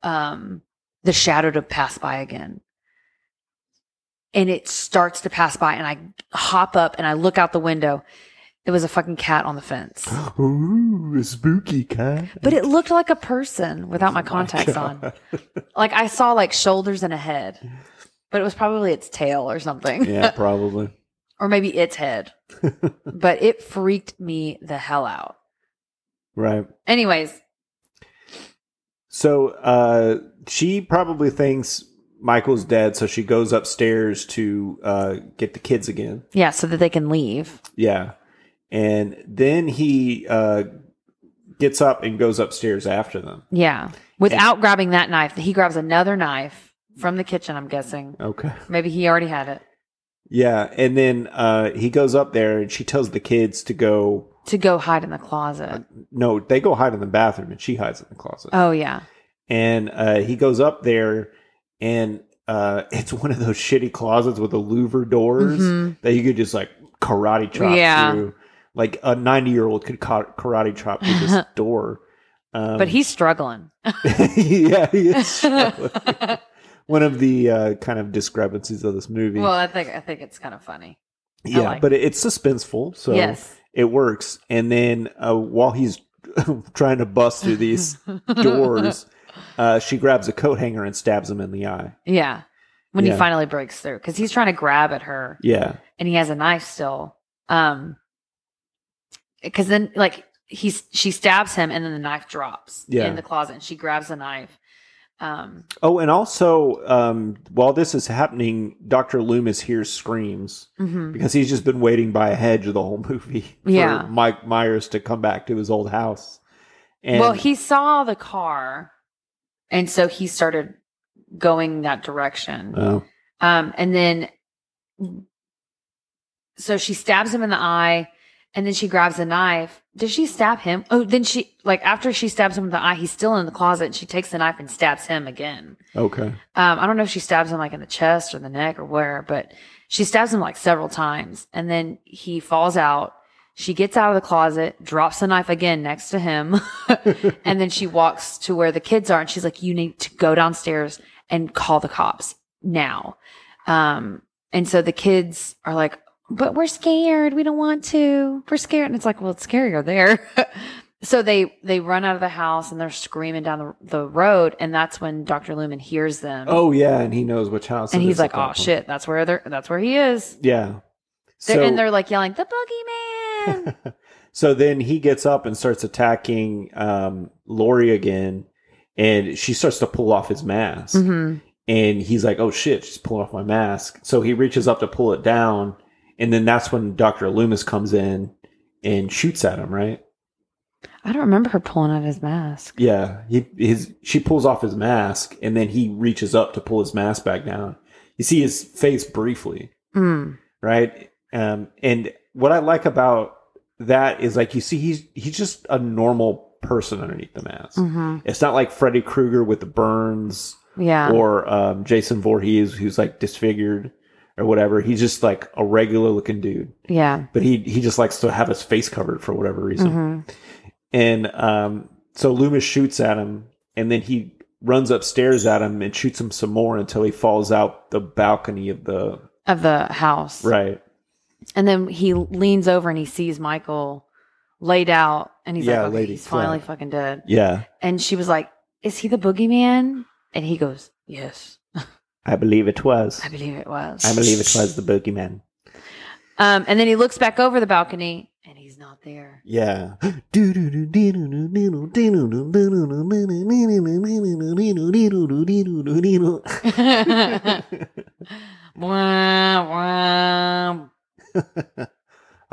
um the shadow to pass by again. And it starts to pass by and I hop up and I look out the window. It was a fucking cat on the fence. Ooh, a spooky cat. But it looked like a person without my contacts on. Like I saw like shoulders and a head. But it was probably its tail or something. yeah, probably. or maybe its head. but it freaked me the hell out. Right. Anyways, So uh, she probably thinks Michael's dead, so she goes upstairs to uh, get the kids again. yeah, so that they can leave. Yeah. And then he uh, gets up and goes upstairs after them. Yeah. Without grabbing that knife, he grabs another knife from the kitchen. I'm guessing Okay. maybe he already had it Yeah, and then uh, he goes up there and she tells the kids to go. To go hide in the closet. No, they go hide in the bathroom, and she hides in the closet. Oh yeah, and uh, he goes up there, and uh, it's one of those shitty closets with the louver doors Mhm. that you could just like karate chop Yeah. through. Like a ninety-year-old could ka- karate chop through this door. Um, but he's struggling. yeah, he is struggling. one of the uh, kind of discrepancies of this movie. well, I think I think it's kind of funny. yeah, like but it- it's suspenseful, so yes. It works. And then uh, while he's trying to bust through these doors, uh, she grabs a coat hanger and stabs him in the eye. Yeah. When Yeah. he finally breaks through, because he's trying to grab at her, Yeah, and he has a knife still. Um, because then like he's she stabs him, and then the knife drops Yeah. in the closet, and she grabs the knife. Um, Oh, and also, um, while this is happening, Doctor Loomis hears screams mhm. because he's just been waiting by a hedge the whole movie for Yeah. Mike Myers to come back to his old house. And well, he saw the car, and so he started going that direction. Oh, Um, and then, so she stabs him in the eye, and then she grabs a knife. Does she stab him? Oh, then she like after she stabs him in the eye, he's still in the closet, and she takes the knife and stabs him again. okay. Um, I don't know if she stabs him like in the chest or the neck or where, but she stabs him like several times, and then he falls out. She gets out of the closet, drops the knife again next to him, and then she walks to where the kids are, and she's like, "You need to go downstairs and call the cops now." Um, and so the kids are like, "But we're scared. We don't want to. We're scared." And it's like, "Well, it's scarier there." so they they run out of the house and they're screaming down the, the road, and that's when Doctor Lumen hears them. Oh yeah, and he knows which house. and he's like, "Oh shit, that's where they're that's where he is." Yeah. They're, So, and they're like yelling, "The boogeyman!" so then he gets up and starts attacking um, Laurie again, and she starts to pull off his mask. hmm and he's like, "Oh shit, she's pulling off my mask." So he reaches up to pull it down, and then that's when Doctor Loomis comes in and shoots at him. Right? I don't remember her pulling out his mask. Yeah. He his she pulls off his mask, and then he reaches up to pull his mask back down. You see his face briefly, Mm. right? Um, and what I like about that is like you see he's he's just a normal person underneath the mask. hmm It's not like Freddy Krueger with the burns Yeah. or um, Jason Voorhees, who's like disfigured or whatever. He's just like a regular looking dude, yeah. but he he just likes to have his face covered for whatever reason. hmm And um, so Loomis shoots at him, and then he runs upstairs at him and shoots him some more until he falls out the balcony of the Of the house. right. And then he leans over and he sees Michael laid out and he's Yeah, like, okay, lady he's finally flat. fucking dead. Yeah, And she was like, Is he the boogeyman? And he goes, Yes, I believe it was. I believe it was. I believe it was the boogeyman. Um, and then he looks back over the balcony and he's not there. Yeah.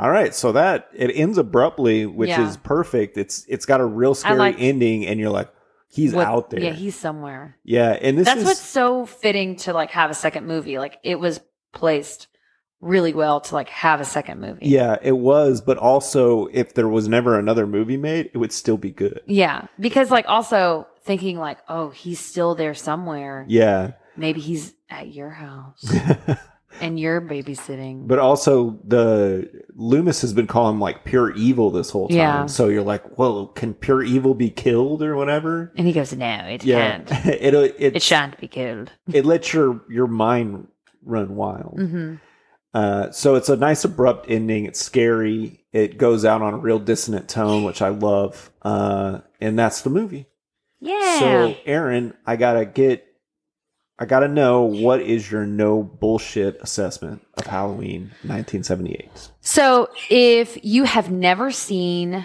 All right, so that it ends abruptly, which Yeah. is perfect. It's it's got a real scary like- ending, and you're like, he's What- out there. Yeah, he's somewhere. Yeah, and this That's is what's so fitting to like have a second movie. Like it was placed really well to like have a second movie. yeah, it was, but also if there was never another movie made, it would still be good. Yeah. Because like also thinking like, oh, he's still there somewhere. Yeah, Maybe he's at your house and you're babysitting. but also the Loomis has been calling like pure evil this whole time. Yeah. So you're like, well, can pure evil be killed or whatever? and he goes, No, it Yeah, can't. it it It shan't be killed. it lets your your mind run wild. hmm Uh, so it's a nice abrupt ending. It's scary. It goes out on a real dissonant tone, which I love. Uh, and that's the movie. Yeah. So, Erin, I gotta get, I gotta know what is your no bullshit assessment of Halloween 1978? So, if you have never seen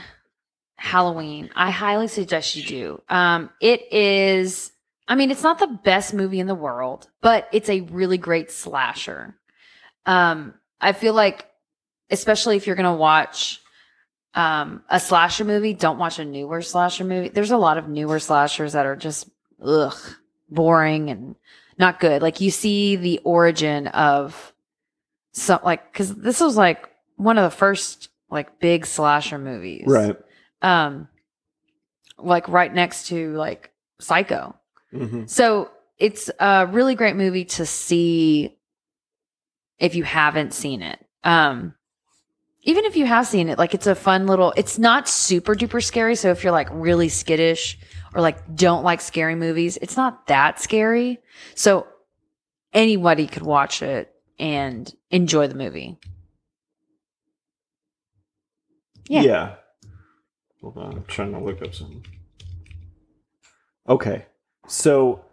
Halloween, I highly suggest you do. Um, it is, I mean, it's not the best movie in the world, but it's a really great slasher. Um, I feel like, especially if you're going to watch um, a slasher movie, don't watch a newer slasher movie. There's a lot of newer slashers that are just ugh, boring and not good. Like you see the origin of some like because this was like one of the first like big slasher movies, Right. Um, like right next to like Psycho. hmm So it's a really great movie to see if you haven't seen it. Um, even if you have seen it, like it's a fun little, it's not super duper scary. So if you're like really skittish or like don't like scary movies, it's not that scary. So anybody could watch it and enjoy the movie. Yeah. Yeah. Hold on, I'm trying to look up something. Okay. So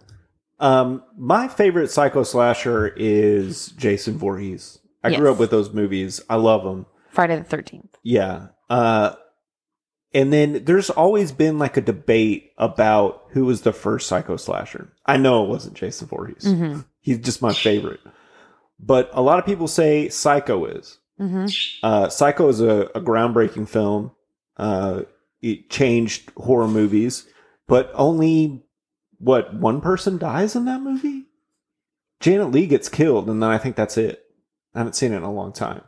um my favorite psycho slasher is Jason Voorhees. I grew up with those movies. I love them. Friday the 13th. Yeah. Uh and then there's always been like a debate about who was the first psycho slasher. I know it wasn't Jason Voorhees. Mm-hmm. He's just my favorite. But a lot of people say Psycho is. Mm-hmm. Uh, Psycho is a, a groundbreaking film. Uh, it changed horror movies, but only what one person dies in that movie. Janet Leigh gets killed, and then I think that's it. I haven't seen it in a long time.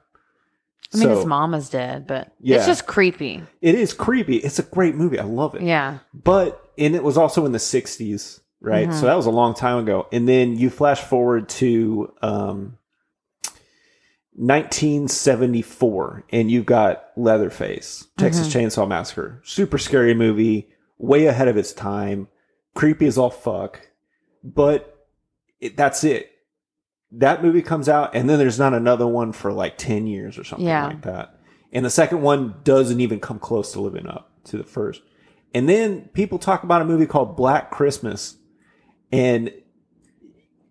I mean, So, his mama's dead, but Yeah. it's just creepy. It is creepy. It's a great movie. I love it. Yeah. But and it was also in the '60s, right? Mhm. So that was a long time ago. And then you flash forward to um, 1974, and you've got Leatherface, Texas Chainsaw Massacre, super scary movie, way ahead of its time, creepy as all fuck. But it, that's it. That movie comes out, and then there's not another one for like 10 years or something Yeah. like that. And the second one doesn't even come close to living up to the first. And then people talk about a movie called Black Christmas. And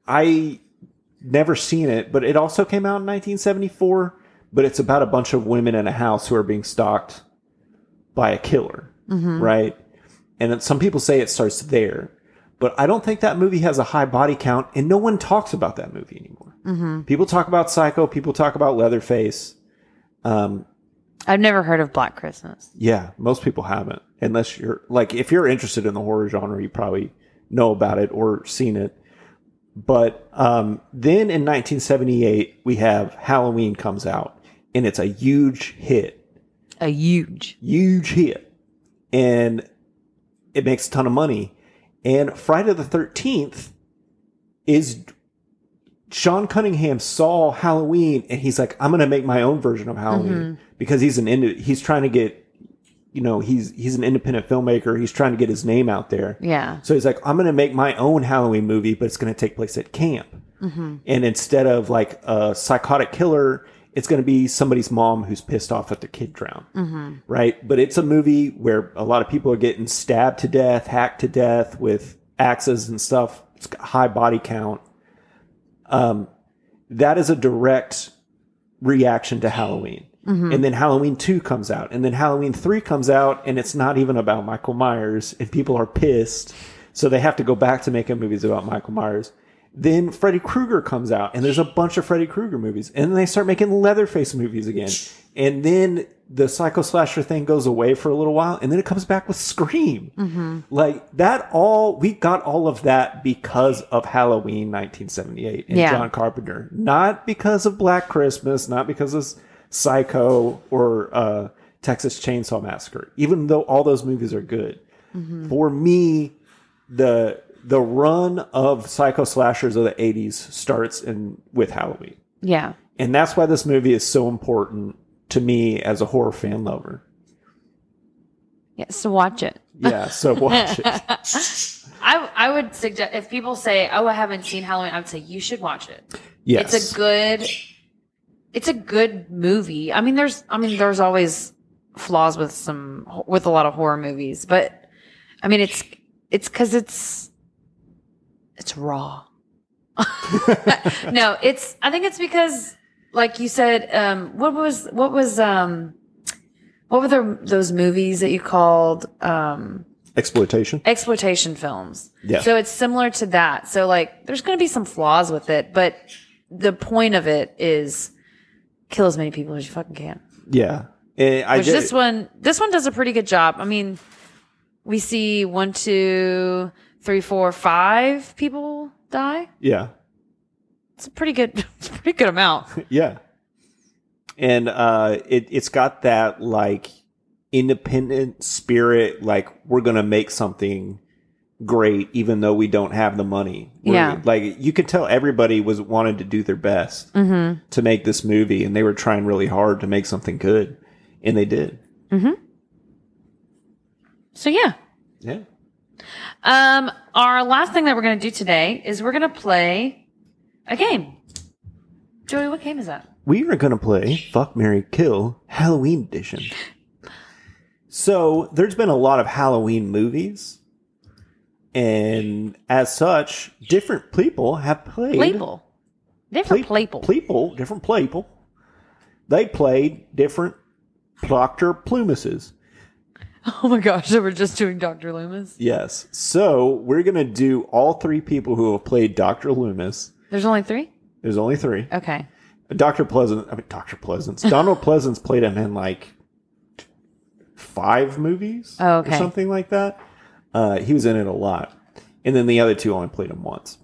I never seen it, but it also came out in 1974. But it's about a bunch of women in a house who are being stalked by a killer, mm-hmm. right? And some people say it starts there, but I don't think that movie has a high body count, and no one talks about that movie anymore. People talk about Psycho, people talk about Leatherface. Um, I've never heard of Black Christmas. yeah, most people haven't. Unless you're like, if you're interested in the horror genre, you probably know about it or seen it. But um, then in 1978, we have Halloween comes out, and it's a huge hit, A huge. huge hit, and it makes a ton of money. And Friday the 13th is Sean Cunningham saw Halloween, and he's like, I'm going to make my own version of Halloween. Mm-hmm. Because he's an ind- he's trying to get you know he's he's an independent filmmaker. He's trying to get his name out there. Yeah. so he's like i'm going to make my own halloween movie but it's going to take place at camp. Mm-hmm. And instead of like a psychotic killer it's going to be somebody's mom who's pissed off that their kid drowned right but it's a movie where a lot of people are getting stabbed to death hacked to death with axes and stuff it's got high body count um that is a direct reaction to Halloween. And then Halloween 2 comes out. And then Halloween 3 comes out, and it's not even about Michael Myers, and people are pissed. So they have to go back to making movies about Michael Myers. Then Freddy Krueger comes out, and there's a bunch of Freddy Krueger movies. And then they start making Leatherface movies again. And then the Psycho Slasher thing goes away for a little while, and then it comes back with Scream. Like that all, we got all of that because of Halloween 1978 and Yeah. John Carpenter. Not because of Black Christmas, not because of Psycho or uh, Texas Chainsaw Massacre, even though all those movies are good. For me, the the run of psycho slashers of the 80s starts in with Halloween. Yeah. And that's why this movie is so important to me as a horror fan lover. Yeah. So watch it. Yeah, so watch it. I I would suggest if people say, "Oh, I haven't seen Halloween," I would say you should watch it. Yes. It's a good it's a good movie. I mean there's I mean there's always flaws with some with a lot of horror movies, but I mean it's it's cuz it's it's raw. no, it's I think it's because like you said um what was what was um what were the, those movies that you called um Exploitation. exploitation films. Yeah. So it's similar to that. So like there's going to be some flaws with it, but the point of it is kill as many people as you fucking can. Yeah. And I Which did, this one, this one does a pretty good job. I mean, we see one, two, three, four, five people die. Yeah. It's a pretty good, it's a pretty good amount. Yeah. And uh it it's got that like independent spirit like we're going to make something great even though we don't have the money. We're- Yeah. Like you could tell everybody was wanted to do their best Mm-hmm. to make this movie and they were trying really hard to make something good and they did. Mm-hmm. So yeah. Yeah. Um, our last thing that we're going to do today is we're going to play a game. Joey, what game is that? we are going to play Fuck Mary Kill Halloween Edition. So, there's been a lot of Halloween movies, and as such, different people have played. Playful. Different Play- playful. People, different people. They played different Dr. Plumises. Oh my gosh, so we're just doing Dr. Loomis? Yes. So, we're going to do all three people who have played Dr. Loomis. There's only three? There's only three. Okay. Dr. Pleasant, I mean, Dr. Pleasence. Donald Pleasence played him in like five movies Oh, okay. or something like that. Uh, he was in it a lot. And then the other two only played him once.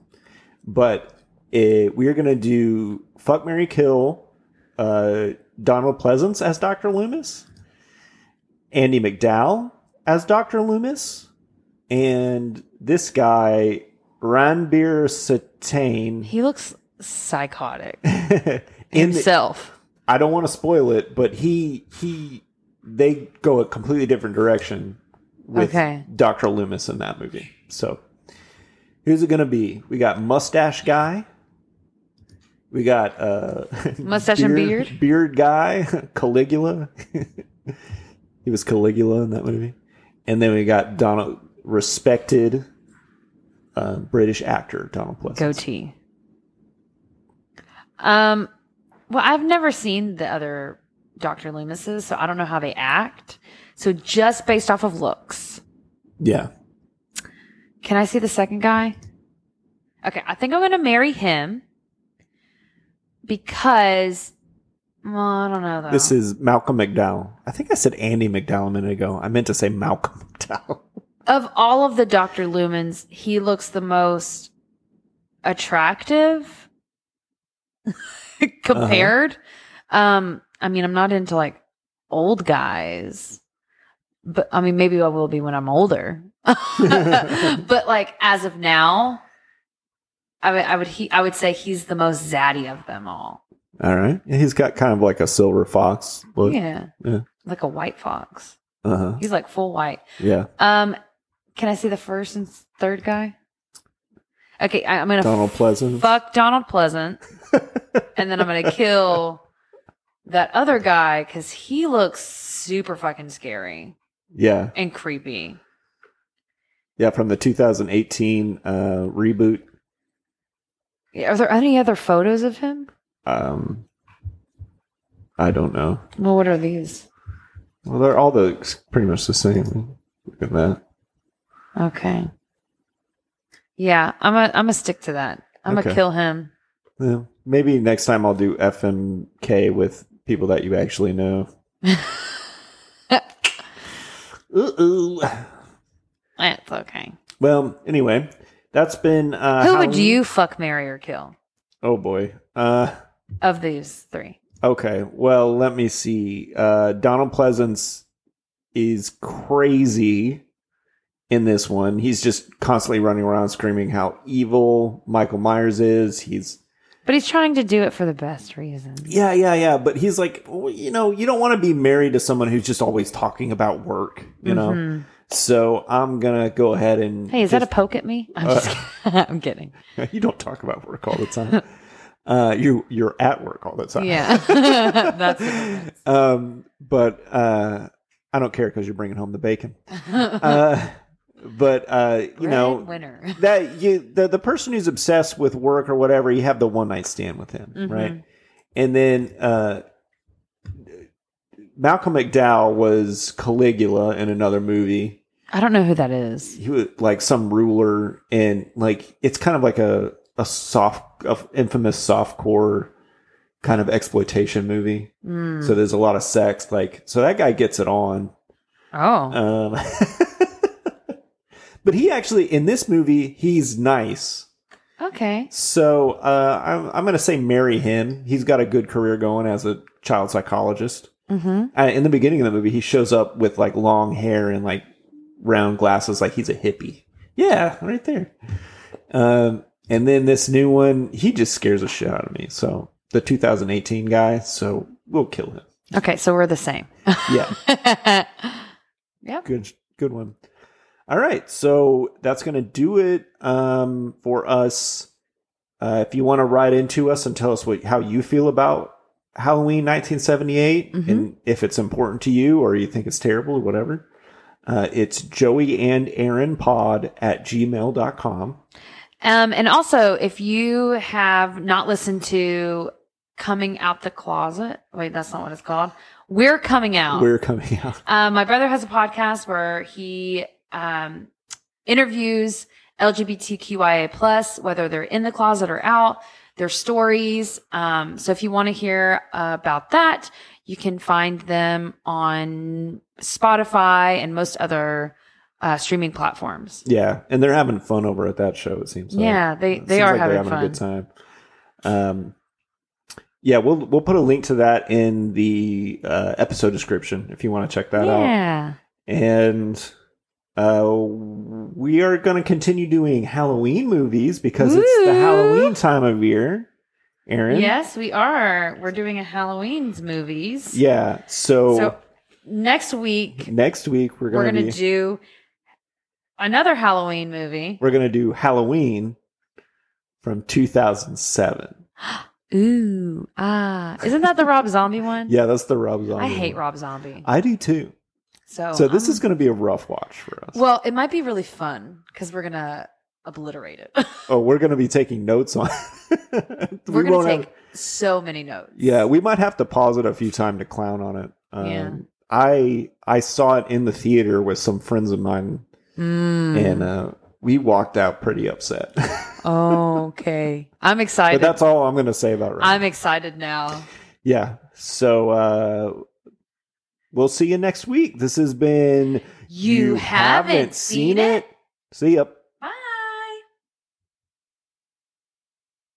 But uh, we are going to do Fuck Mary Kill, uh, Donald Pleasence as Dr. Loomis, Andy McDowell as Dr. Loomis, and this guy, Ranbir Sartain. He looks psychotic in the, himself. I don't want to spoil it, but he he they go a completely different direction with Okay. Dr. Loomis in that movie. So who's it gonna be? We got mustache guy. We got uh Mustache and beard? Beard guy, Caligula. he was Caligula in that movie. And then we got Donald respected uh, British actor Donald Pleasence. Goatee. Um, well, I've never seen the other Dr. Loomises, so I don't know how they act. So just based off of looks, Yeah. can I see the second guy? Okay, I think I'm going to marry him because well, I don't know though. This is Malcolm McDowell. I think I said Andy McDowell a minute ago. I meant to say Malcolm McDowell. of all of the Dr. Lumens, he looks the most attractive compared. Um, I mean, I'm not into like old guys, but I mean, maybe I will be when I'm older. but like as of now, I would, I would, he, I would say he's the most zaddy of them all. All right. And he's got kind of like a silver fox look. yeah. Yeah. like a white fox. Uh huh. He's like full white. Yeah. Um, can I see the first and third guy? Okay, I, I'm gonna Donald Pleasant. fuck Donald Pleasant, and then I'm gonna kill that other guy because he looks super fucking scary Yeah. and creepy. Yeah. From the 2018 uh, reboot. Yeah, Are there any other photos of him? Um, I don't know. Well, what are these? Well, they're all the pretty much the same. Look at that. Okay. Yeah, I'm gonna I'm gonna stick to that. I'm gonna Okay. kill him. Yeah. Maybe next time I'll do FMK with people that you actually know. Ooh. That's okay. Well, anyway, that's been. Uh, Who would you fuck, marry, or kill Oh boy. Uh, of these three? okay. Well, let me see. Uh, Donald Pleasence is crazy in this one. He's just constantly running around screaming how evil Michael Myers is. He's But he's trying to do it for the best reason. yeah, yeah, yeah. But he's like, well, you know, you don't want to be married to someone who's just always talking about work. You know. Mhm. So I'm gonna go ahead and. Hey, is that a poke at me? I'm just kidding. I'm kidding. you don't talk about work all the time. uh, you you're at work all the time. Yeah. That's um, but uh, I don't care because you're bringing home the bacon. Uh, but uh, you know winner. that you the the person who's obsessed with work or whatever, you have the one night stand with him, Mhm. right? And then uh, Malcolm McDowell was Caligula in another movie. I don't know who that is. He was like some ruler, and like it's kind of like a a soft, a infamous softcore kind of exploitation movie. Mm. So there's a lot of sex, like so that guy gets it on. Oh. Um, but he actually in this movie he's nice. Okay. So uh, I'm, I'm going to say marry him. He's got a good career going as a child psychologist. Mm-hmm. Uh, in the beginning of the movie, he shows up with like long hair and like round glasses, like he's a hippie. Yeah, right there. Um, and then this new one, he just scares the shit out of me. So the 2018 guy, so we'll kill him. Okay, so we're the same. Yeah, yep. good, good one. All right, so that's gonna do it um, for us. Uh, if you want to write into us and tell us what how you feel about Halloween 1978 Mhm. and if it's important to you or you think it's terrible or whatever, uh, it's Joey and Erin pod at gmail.com. Um, and also, if you have not listened to Coming Out the Closet, wait, that's not what it's called. We're Coming Out. We're coming out. Um, my brother has a podcast where he um, interviews LGBTQIA plus, whether they're in the closet or out, their stories. Um, so if you want to hear uh, about that, you can find them on Spotify and most other uh, streaming platforms. Yeah, and they're having fun over at that show. It seems. like. Yeah, they- It they are like having a fun. good time. Um, yeah, we'll we'll put a link to that in the uh, episode description if you want to check that out. yeah. And uh, we are going to continue doing Halloween movies because it's the Halloween time of year. Erin. Yes, we are. We're doing a Halloween's movies. Yeah. So, So next week next week we're we're going to gonna be do another Halloween movie. we're going to do Halloween from 2007. Ooh, ah, isn't that the Rob Zombie one? Yeah, that's the Rob Zombie. I hate one. Rob Zombie. I do too. So, So this I'm- is going to be a rough watch for us. well, it might be really fun because we're gonna obliterate it. oh, we're going to be taking notes on. We we're gonna won't take have- so many notes. yeah, we might have to pause it a few times to clown on it. Um, Yeah. I I saw it in the theater with some friends of mine, Mm. and uh, we walked out pretty upset. okay, I'm but excited. that's all I'm going to say about it. I'm excited now. Yeah. So uh, we'll see you next week. This has been You, haven't, seen it? See ya.